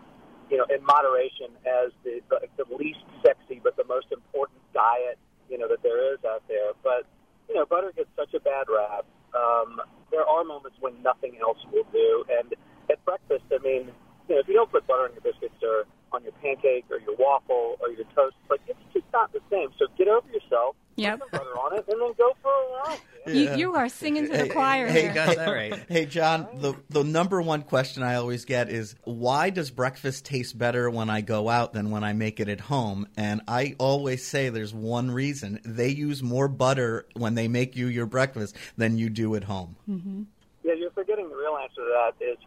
Speaker 8: you know in moderation as the the, the least sexy but the most important diet you know that there is out there. But you know, butter gets such a bad rap. Um, there are moments when nothing else will do. And at breakfast, I mean, you know, if you don't put butter on your biscuits or on your pancake or your waffle or your toast, like it's just not the same. So get over yourself.
Speaker 5: Yep.
Speaker 8: Put some butter on it, and then go for a ride. man.
Speaker 5: you, you are singing to the choir
Speaker 2: Hey,
Speaker 5: here.
Speaker 3: got that right.
Speaker 2: Hey, John, the, the number one question I always get is why does breakfast taste better when I go out than when I make it at home? And I always say there's one reason. They use more butter when they make you your breakfast than you do at home. Mm-hmm.
Speaker 8: Yeah, you're forgetting the real answer to that is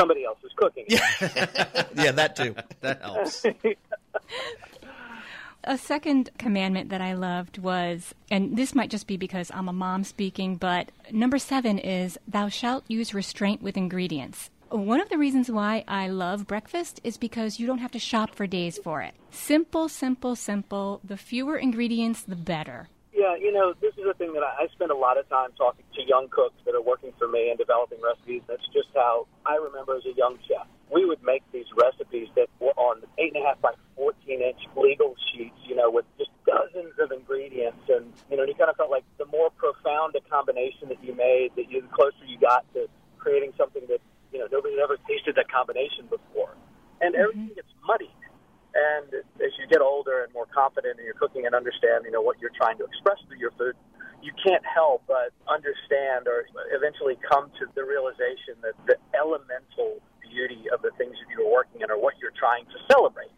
Speaker 8: somebody else is cooking. it. <laughs>
Speaker 2: yeah, that too.
Speaker 3: That helps.
Speaker 5: A second commandment that I loved was, and this might just be because I'm a mom speaking, but number seven is, Thou shalt use restraint with ingredients. One of the reasons why I love breakfast is because you don't have to shop for days for it. Simple, simple, simple. The fewer ingredients, the better.
Speaker 8: Yeah, you know, this is a thing that I, I spend a lot of time talking to young cooks that are working for me and developing recipes. That's just how I remember as a young chef. We would make these recipes that were on eight and a half by fourteen inch legal sheets, you know, with just dozens of ingredients, and you know, you kind of felt like the more profound a combination that you made, that you the closer you got to creating something that you know nobody had ever tasted that combination before, and everything gets muddied. And uh, as you get older and more confident in your cooking and understand, you know, what you're trying to express through your food, you can't help but understand or eventually come to the realization that the elemental beauty of the things that you're working in are what you're trying to celebrate.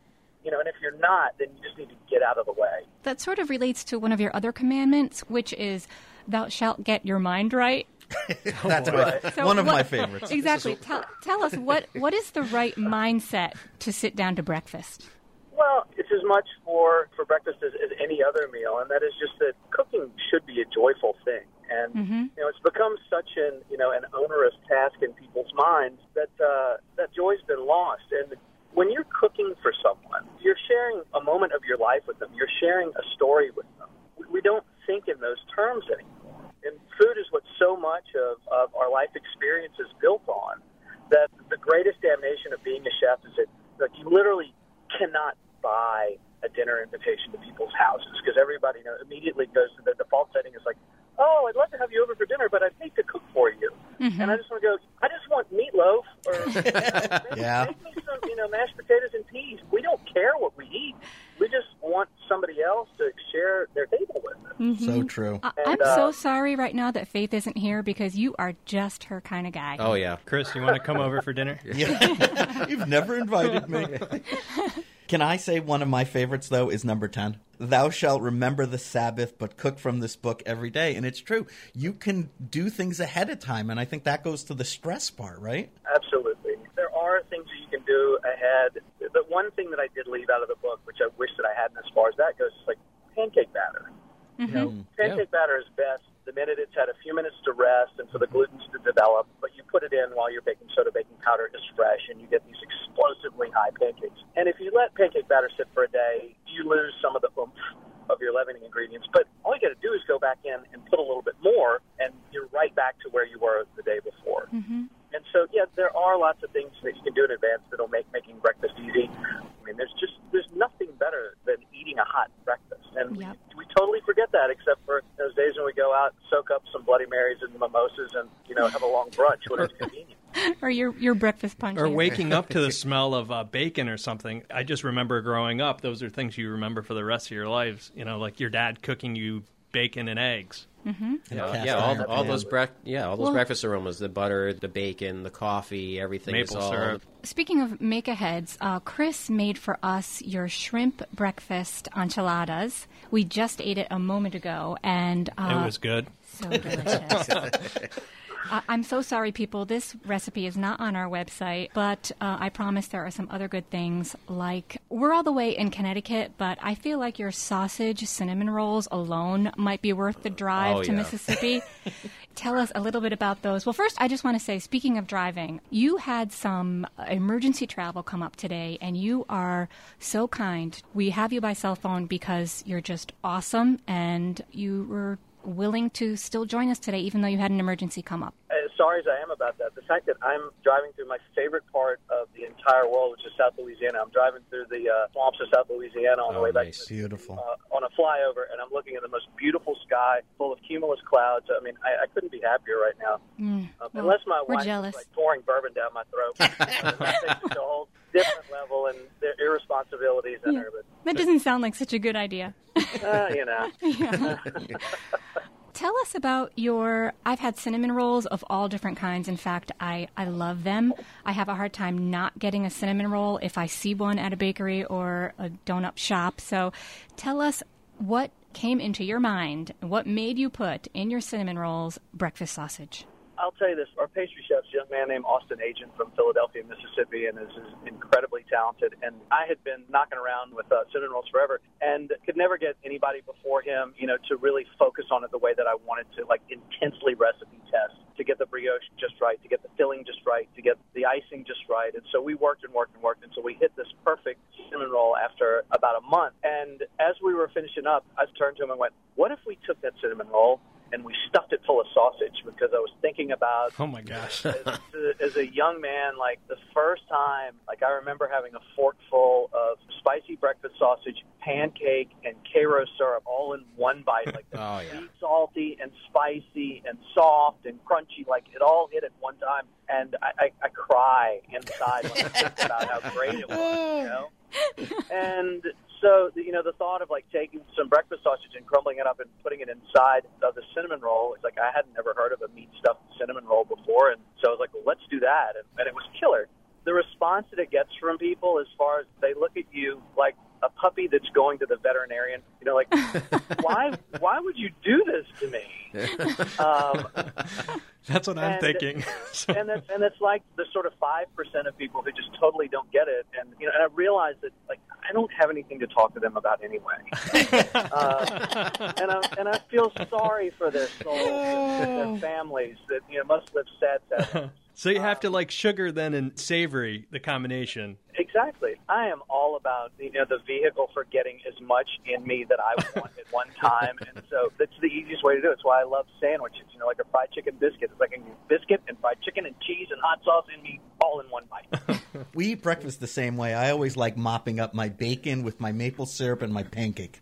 Speaker 8: You know, and if you're not, then you just need to get out of the way.
Speaker 5: That sort of relates to one of your other commandments, which is, "Thou shalt get your mind right." <laughs>
Speaker 2: That's my,
Speaker 5: So
Speaker 2: one of
Speaker 5: what-
Speaker 2: my favorites.
Speaker 5: Exactly. tell, tell us what what is the right mindset to sit down to breakfast?
Speaker 8: Well, it's as much for for breakfast as, as any meal, and that is just that cooking should be a joyful thing. And mhm you know, it's become such an you know an onerous task in people's minds that uh, that joy's been lost. And when you're cooking for someone, you're sharing a moment of your life with them. You're sharing a story with them. We- We don't think in those terms anymore. And food is what so much of, of our life experience is built on. That the greatest damnation of being a chef is that like you literally cannot buy a dinner invitation to people's houses because everybody you know, immediately goes to the default setting is like, oh, I'd love to have you over for dinner, but I'd hate to cook for you. And I just want to go, I just want meatloaf or
Speaker 2: Yeah.
Speaker 8: some, you know, mashed potatoes and peas. We don't care what we eat. We just want somebody else to share their table with us.
Speaker 2: So true.
Speaker 5: I-
Speaker 8: And,
Speaker 5: I'm so
Speaker 8: uh,
Speaker 5: sorry right now that Faith isn't here because you are just her kind of guy.
Speaker 3: Oh yeah.
Speaker 4: Chris, you want to come over for dinner?
Speaker 2: Yeah. <laughs> You've never invited me. <laughs> Can I say one of my favorites, though, is number 10? Thou shalt remember the Sabbath, but cook from this book every day. And it's true. You can do things ahead of time. And I think that goes to the stress part, right?
Speaker 8: Absolutely. There are things that you can do ahead. The one thing that I did leave out of the book, which I wish that I hadn't as far as that goes, is like pancake batter. Mm-hmm. You know, pancake batter is best the minute it's had a few minutes to rest and for the glutens to develop, but you put it in while your baking soda baking powder is fresh and you get these explosively high pancakes. And if you let pancake batter sit for a day, you lose some of the oomph of your leavening ingredients. But all you got to do is go back in and put a little bit more, and you're right back to where you were the day before. And so, yeah, there are lots of things that you can do in advance that'll make making breakfast easy. I mean, there's just there's nothing better than eating a hot breakfast, and
Speaker 5: Yep.
Speaker 8: we, we totally forget that, except for those days when we go out, soak up some Bloody Marys and mimosas, and you know have a long brunch when it's convenient. <laughs>
Speaker 5: Or your your breakfast punch.
Speaker 4: Or waking up to the <laughs> smell of uh, bacon or something. I just remember growing up; those are things you remember for the rest of your lives. You know, like your dad cooking you bacon and eggs.
Speaker 3: Yeah,
Speaker 2: cast
Speaker 3: yeah, all, all those brec- yeah, all those
Speaker 5: Well-
Speaker 3: breakfast aromas, the butter, the bacon, the coffee, everything
Speaker 4: Maple
Speaker 3: is all
Speaker 4: syrup.
Speaker 5: Speaking of make aheads, uh, Chris made for us your shrimp breakfast enchiladas. We just ate it a moment ago, and uh,
Speaker 4: it was good.
Speaker 5: so delicious. <laughs> I- I'm so sorry, people. This recipe is not on our website, but uh, I promise there are some other good things. Like, we're all the way in Connecticut, but I feel like your sausage cinnamon rolls alone might be worth the drive
Speaker 3: Oh,
Speaker 5: to
Speaker 3: yeah.
Speaker 5: Mississippi. <laughs> Tell us a little bit about those. Well, first, I just want to say, speaking of driving, you had some emergency travel come up today, and you are so kind. We have you by cell phone because you're just awesome, and you were willing to still join us today, even though you had an emergency come up.
Speaker 8: As sorry as I am about that, the fact that I'm driving through my favorite part of the entire world, which is South Louisiana. I'm driving through the uh, swamps of South Louisiana on the
Speaker 3: Oh,
Speaker 8: way back
Speaker 3: nice.
Speaker 8: to
Speaker 2: Beautiful.
Speaker 8: uh, on a flyover, and I'm looking at the most beautiful sky full of cumulus clouds. I mean, I, I couldn't be happier right now. um,
Speaker 5: well,
Speaker 8: unless my
Speaker 5: we're
Speaker 8: wife
Speaker 5: jealous.
Speaker 8: is like pouring bourbon down my throat. <laughs> <laughs> that takes it to a whole different level, and their irresponsibilities in her.
Speaker 5: That doesn't sound like such a good idea.
Speaker 8: Uh, you know, <laughs>
Speaker 5: Tell us about your. I've had cinnamon rolls of all different kinds. In fact, I, I love them. I have a hard time not getting a cinnamon roll if I see one at a bakery or a donut shop. So tell us what came into your mind, what made you put in your cinnamon rolls breakfast sausage.
Speaker 8: I'll tell you this: our pastry chef's a young man named Austin Agent from Philadelphia, Mississippi, and is, is incredibly talented. And I had been knocking around with uh, cinnamon rolls forever, and could never get anybody before him, you know, to really focus on it the way that I wanted to, like intensely recipe test to get the brioche just right, to get the filling just right, to get the icing just right. And so we worked and worked and worked until we hit this perfect cinnamon roll after about a month. And as we were finishing up, I turned to him and went, "What if we took that cinnamon roll?" And we stuffed it full of sausage because I was thinking about
Speaker 4: Oh my gosh.
Speaker 8: as, a, as a young man, like the first time, like I remember having a fork full of spicy breakfast sausage, pancake, and Karo syrup all in one bite, like the <laughs>
Speaker 3: Oh, yeah.
Speaker 8: sweet, salty, and spicy, and soft and crunchy, like it all hit at one time. And I, I, I cry inside when I think about how great it was. You <laughs> know? and so you know the thought of like taking some breakfast sausage and crumbling it up and putting it inside of the cinnamon roll is like I had never heard of a meat stuffed cinnamon roll before, and so I was like, well, let's do that, and, and it was killer. The response that it gets from people, as far as they look at you like a puppy that's going to the veterinarian, you know, like <laughs> why why would you do this to me? <laughs> Um,
Speaker 4: That's what I'm
Speaker 8: and-
Speaker 4: thinking. <laughs>
Speaker 8: and that's and it's like the sort of five percent of people who just totally don't get it, and you know, and I realize that like I don't have anything to talk to them about anyway, uh, and I and I feel sorry for their souls and their families that you know must live sad, sad. Lives.
Speaker 4: so you have to like sugar then and savory the combination.
Speaker 8: Exactly. I am all about you know the vehicle for getting as much in me that I <laughs> want at one time, and so that's the easiest way to do it. It's why I love sandwiches. You know, like a fried chicken biscuit. It's like a biscuit and fried chicken and cheese and hot sauce in me all in one bite. <laughs>
Speaker 2: We eat breakfast the same way. I always like mopping up my bacon with my maple syrup and my pancake.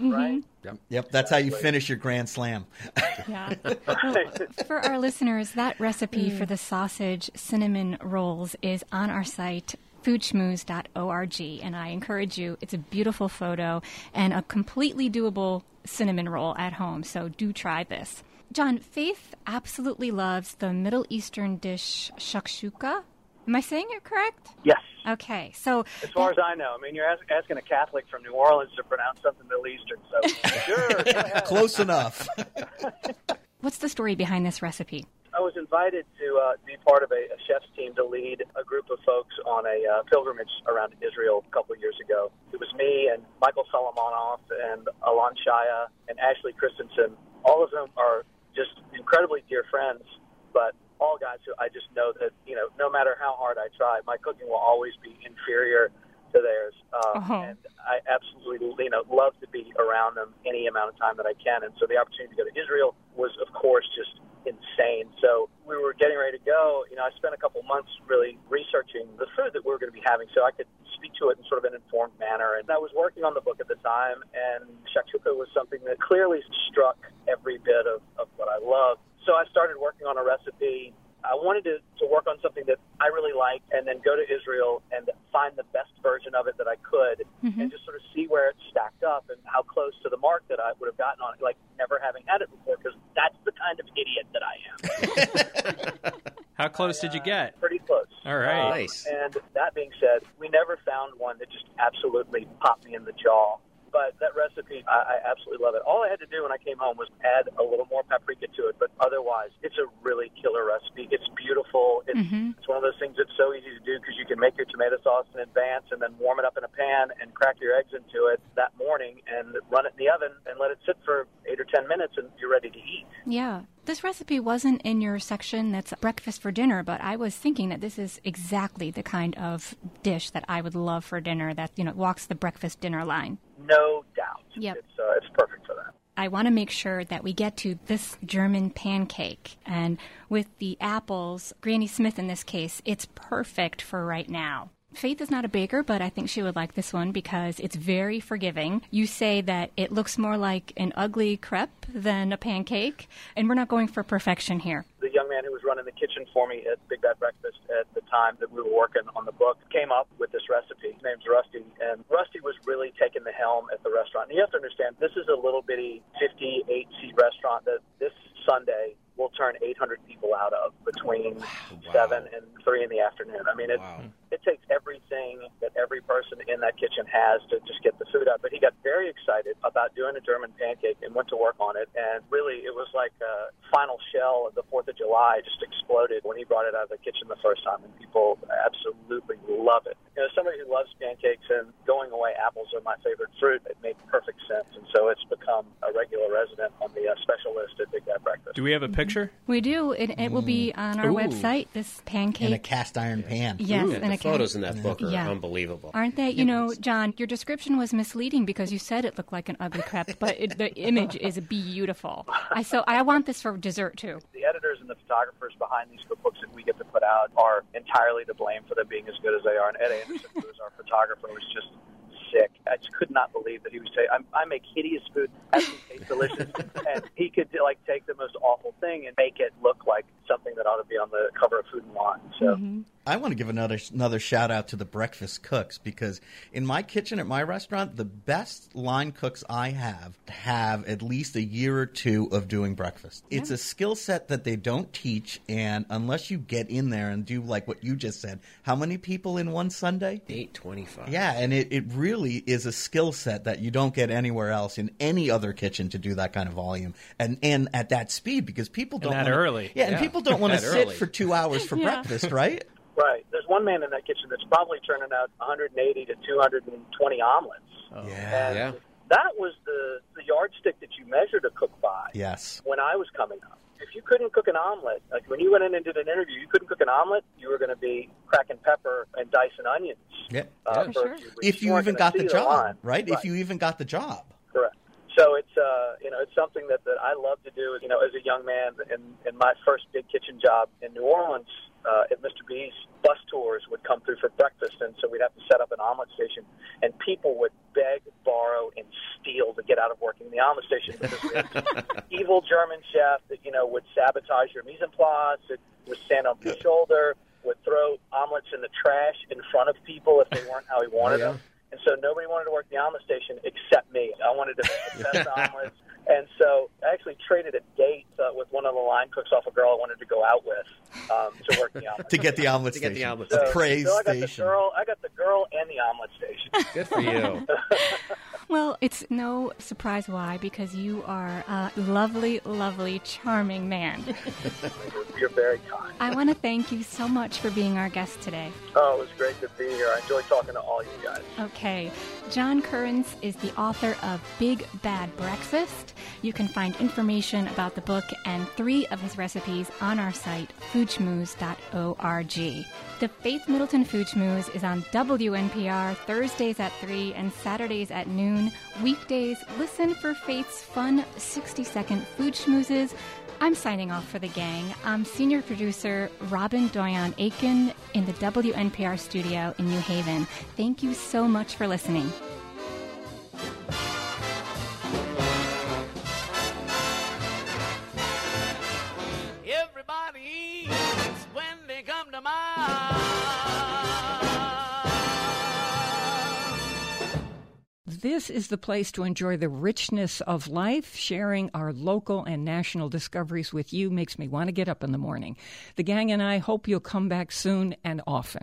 Speaker 2: Mm-hmm.
Speaker 8: Right.
Speaker 2: Yep, that's how you finish your grand slam. <laughs>
Speaker 5: Yeah. Well, <laughs> for our listeners, that recipe mm. for the sausage cinnamon rolls is on our site foodschmooze.org and I encourage you it's a beautiful photo and a completely doable cinnamon roll at home so do try this. John, Faith absolutely loves the Middle Eastern dish shakshuka. Am I saying it correct?
Speaker 8: Yes.
Speaker 5: Okay. So
Speaker 8: As far as I know, I mean, you're ask, asking a Catholic from New Orleans to pronounce something Middle Eastern, so <laughs> sure. <laughs>
Speaker 2: Close enough. <laughs>
Speaker 5: what's the story behind this recipe?
Speaker 8: I was invited to uh, be part of a, a chef's team to lead a group of folks on a uh, pilgrimage around Israel a couple of years ago. It was me and Michael Solomonov and Alon Shaya and Ashley Christensen. All of them are just incredibly dear friends, but all guys who I just know that, you know, no matter how hard I try, my cooking will always be inferior to theirs. Um,
Speaker 5: Oh.
Speaker 8: And I absolutely, you know, love to be around them any amount of time that I can. And so the opportunity to go to Israel was, of course, just insane. So we were getting ready to go. You know, I spent a couple months really researching the food that we were going to be having so I could speak to it in sort of an informed manner. And I was working on the book at the time, and shakshuka was something that clearly struck every bit of, of what I love. So I started working on a recipe. I wanted to, to work on something that I really liked and then go to Israel and find the best version of it that I could mm-hmm. and just sort of see where it stacked up and how close to the mark that I would have gotten on it, like never having had it before, because that's the kind of idiot that I am. <laughs>
Speaker 4: How close did you uh, get?
Speaker 8: Pretty close.
Speaker 4: All right.
Speaker 3: Nice.
Speaker 8: And that being said, we never found one that just absolutely popped me in the jaw. But that recipe, I, I absolutely love it. All I had to do when I came home was add a little more paprika to it. But otherwise, it's a really killer recipe. It's beautiful. It's, mm-hmm. it's one of those things that's so easy to do because you can make your tomato sauce in advance and then warm it up in a pan and crack your eggs into it that morning and run it in the oven and let it sit for eight or ten minutes and you're ready to eat.
Speaker 5: Yeah. This recipe wasn't in your section that's breakfast for dinner, but I was thinking that this is exactly the kind of dish that I would love for dinner that, you know, walks the breakfast dinner line.
Speaker 8: No doubt.
Speaker 5: Yep.
Speaker 8: It's, uh, it's perfect for that.
Speaker 5: I want to make sure that we get to this German pancake. And with the apples, Granny Smith in this case, it's perfect for right now. Faith is not a baker, but I think she would like this one because it's very forgiving. You say that it looks more like an ugly crepe than a pancake, and we're not going for perfection here.
Speaker 8: the young man who running the kitchen for me at Big Bad Breakfast at the time that we were working on the book came up with this recipe. His name's Rusty, and Rusty was really taking the helm at the restaurant. And you have to understand, this is a little bitty 58 seat restaurant that this Sunday will turn 800 people out of between 7 and 3 in the afternoon. I mean, it, it takes everything that every person in that kitchen has to just get the food out. But he got very excited about doing a German pancake and went to work on it. And really, it was like a final shell of the 4th of July just exploded when he brought it out of the kitchen the first time. And people absolutely love it. You know, somebody who loves pancakes and going away apples are my favorite fruit. It made perfect sense. And so it's become a regular resident on the uh, special list at Big Bad Breakfast.
Speaker 4: Do we have a picture?
Speaker 5: We do. It, it will be on our
Speaker 4: Ooh.
Speaker 5: website, this pancake.
Speaker 2: In a cast iron pan.
Speaker 5: Yes,
Speaker 3: Ooh,
Speaker 5: and
Speaker 3: the
Speaker 5: a ca-
Speaker 3: photos in that book are
Speaker 5: Yeah.
Speaker 3: unbelievable.
Speaker 5: Aren't they? You know, John, your description was misleading because you said it looked like an ugly crepe, but it, the image is beautiful. I so I want this for dessert too.
Speaker 8: the editors and the photographers behind these cookbooks that we get to put out are entirely to blame for them being as good as they are. And Ed Anderson, who is our photographer, was just sick. I just could not believe that he was saying, I make hideous food, has to taste delicious, <laughs> and he could like take the most awful thing and make it look like something that ought to be on the cover of Food and Wine. So mm-hmm.
Speaker 2: I want to give another another shout out to the breakfast cooks because in my kitchen at my restaurant, the best line cooks I have have at least a year or two of doing breakfast. It's a skill set that they don't teach, and unless you get in there and do like what you just said, how many people in one Sunday?
Speaker 3: Eight twenty-five.
Speaker 2: Yeah, and it, it really is a skill set that you don't get anywhere else in any other kitchen to do that kind of volume and and at that speed because people don't
Speaker 4: that
Speaker 2: wanna-
Speaker 4: early.
Speaker 2: Yeah, and
Speaker 3: Yeah.
Speaker 2: people don't <laughs> want to sit
Speaker 3: early.
Speaker 2: for two hours for <laughs>
Speaker 5: Yeah.
Speaker 2: breakfast, right?
Speaker 8: Right. There's one man in that kitchen that's probably turning out 180 to 220 omelets.
Speaker 2: Yeah.
Speaker 8: And
Speaker 3: Yeah.
Speaker 8: that was the, the yardstick that you measured a cook by
Speaker 2: Yes.
Speaker 8: when I was coming up. If you couldn't cook an omelet, like when you went in and did an interview, you couldn't cook an omelet, you were going to be cracking pepper and dicing onions.
Speaker 2: Yeah.
Speaker 8: Uh,
Speaker 5: For
Speaker 8: for
Speaker 5: sure.
Speaker 8: a few weeks.
Speaker 2: If you
Speaker 8: weren't
Speaker 2: even got the
Speaker 8: see
Speaker 2: job,
Speaker 8: line.
Speaker 2: right? If you even got the job.
Speaker 8: Correct. So it's uh, you know it's something that, that I love to do. You know, as a young man, in, in my first big kitchen job in New Orleans, uh, at Mr. B's, bus tours would come through for breakfast, and so we'd have to set up an omelet station, and people would beg, borrow, and steal to get out of working the omelet station because we had <laughs> evil German chef that you know would sabotage your mise en place, that would stand on your shoulder, would throw omelets in the trash in front of people if they weren't how he wanted
Speaker 3: yeah.
Speaker 8: them. And so nobody wanted to work the omelet station except me. I wanted to <laughs> make the best omelets. And so I actually traded a date uh, with one of the line cooks off a girl I wanted to go out with um, to work the omelet.
Speaker 2: To get the omelet
Speaker 3: To get the
Speaker 2: station.
Speaker 3: omelet
Speaker 2: A
Speaker 3: station.
Speaker 2: praise
Speaker 8: so I got
Speaker 2: station.
Speaker 8: the girl. I got the girl and the omelet station. <laughs>
Speaker 3: Good for you. <laughs>
Speaker 5: Well, it's no surprise why, because you are a lovely, lovely, charming man. <laughs>
Speaker 8: You're very kind.
Speaker 5: I want to thank you so much for being our guest today.
Speaker 8: Oh, it was great to be here. I enjoyed talking to all you guys.
Speaker 5: Okay. John Currence is the author of Big Bad Breakfast. You can find information about the book and three of his recipes on our site, foodschmooze.org. The Faith Middleton Food Schmooze is on WNPR Thursdays at 3 and Saturdays at noon. Weekdays, listen for Faith's fun 60 second food schmoozes. I'm signing off for the gang. I'm senior producer Robin Doyon Aiken in the WNPR studio in New Haven. Thank you so much for listening.
Speaker 7: Eats when they come to mind.
Speaker 1: This is the place to enjoy the richness of life. Sharing our local and national discoveries with you makes me want to get up in the morning. The gang and I hope you'll come back soon and often.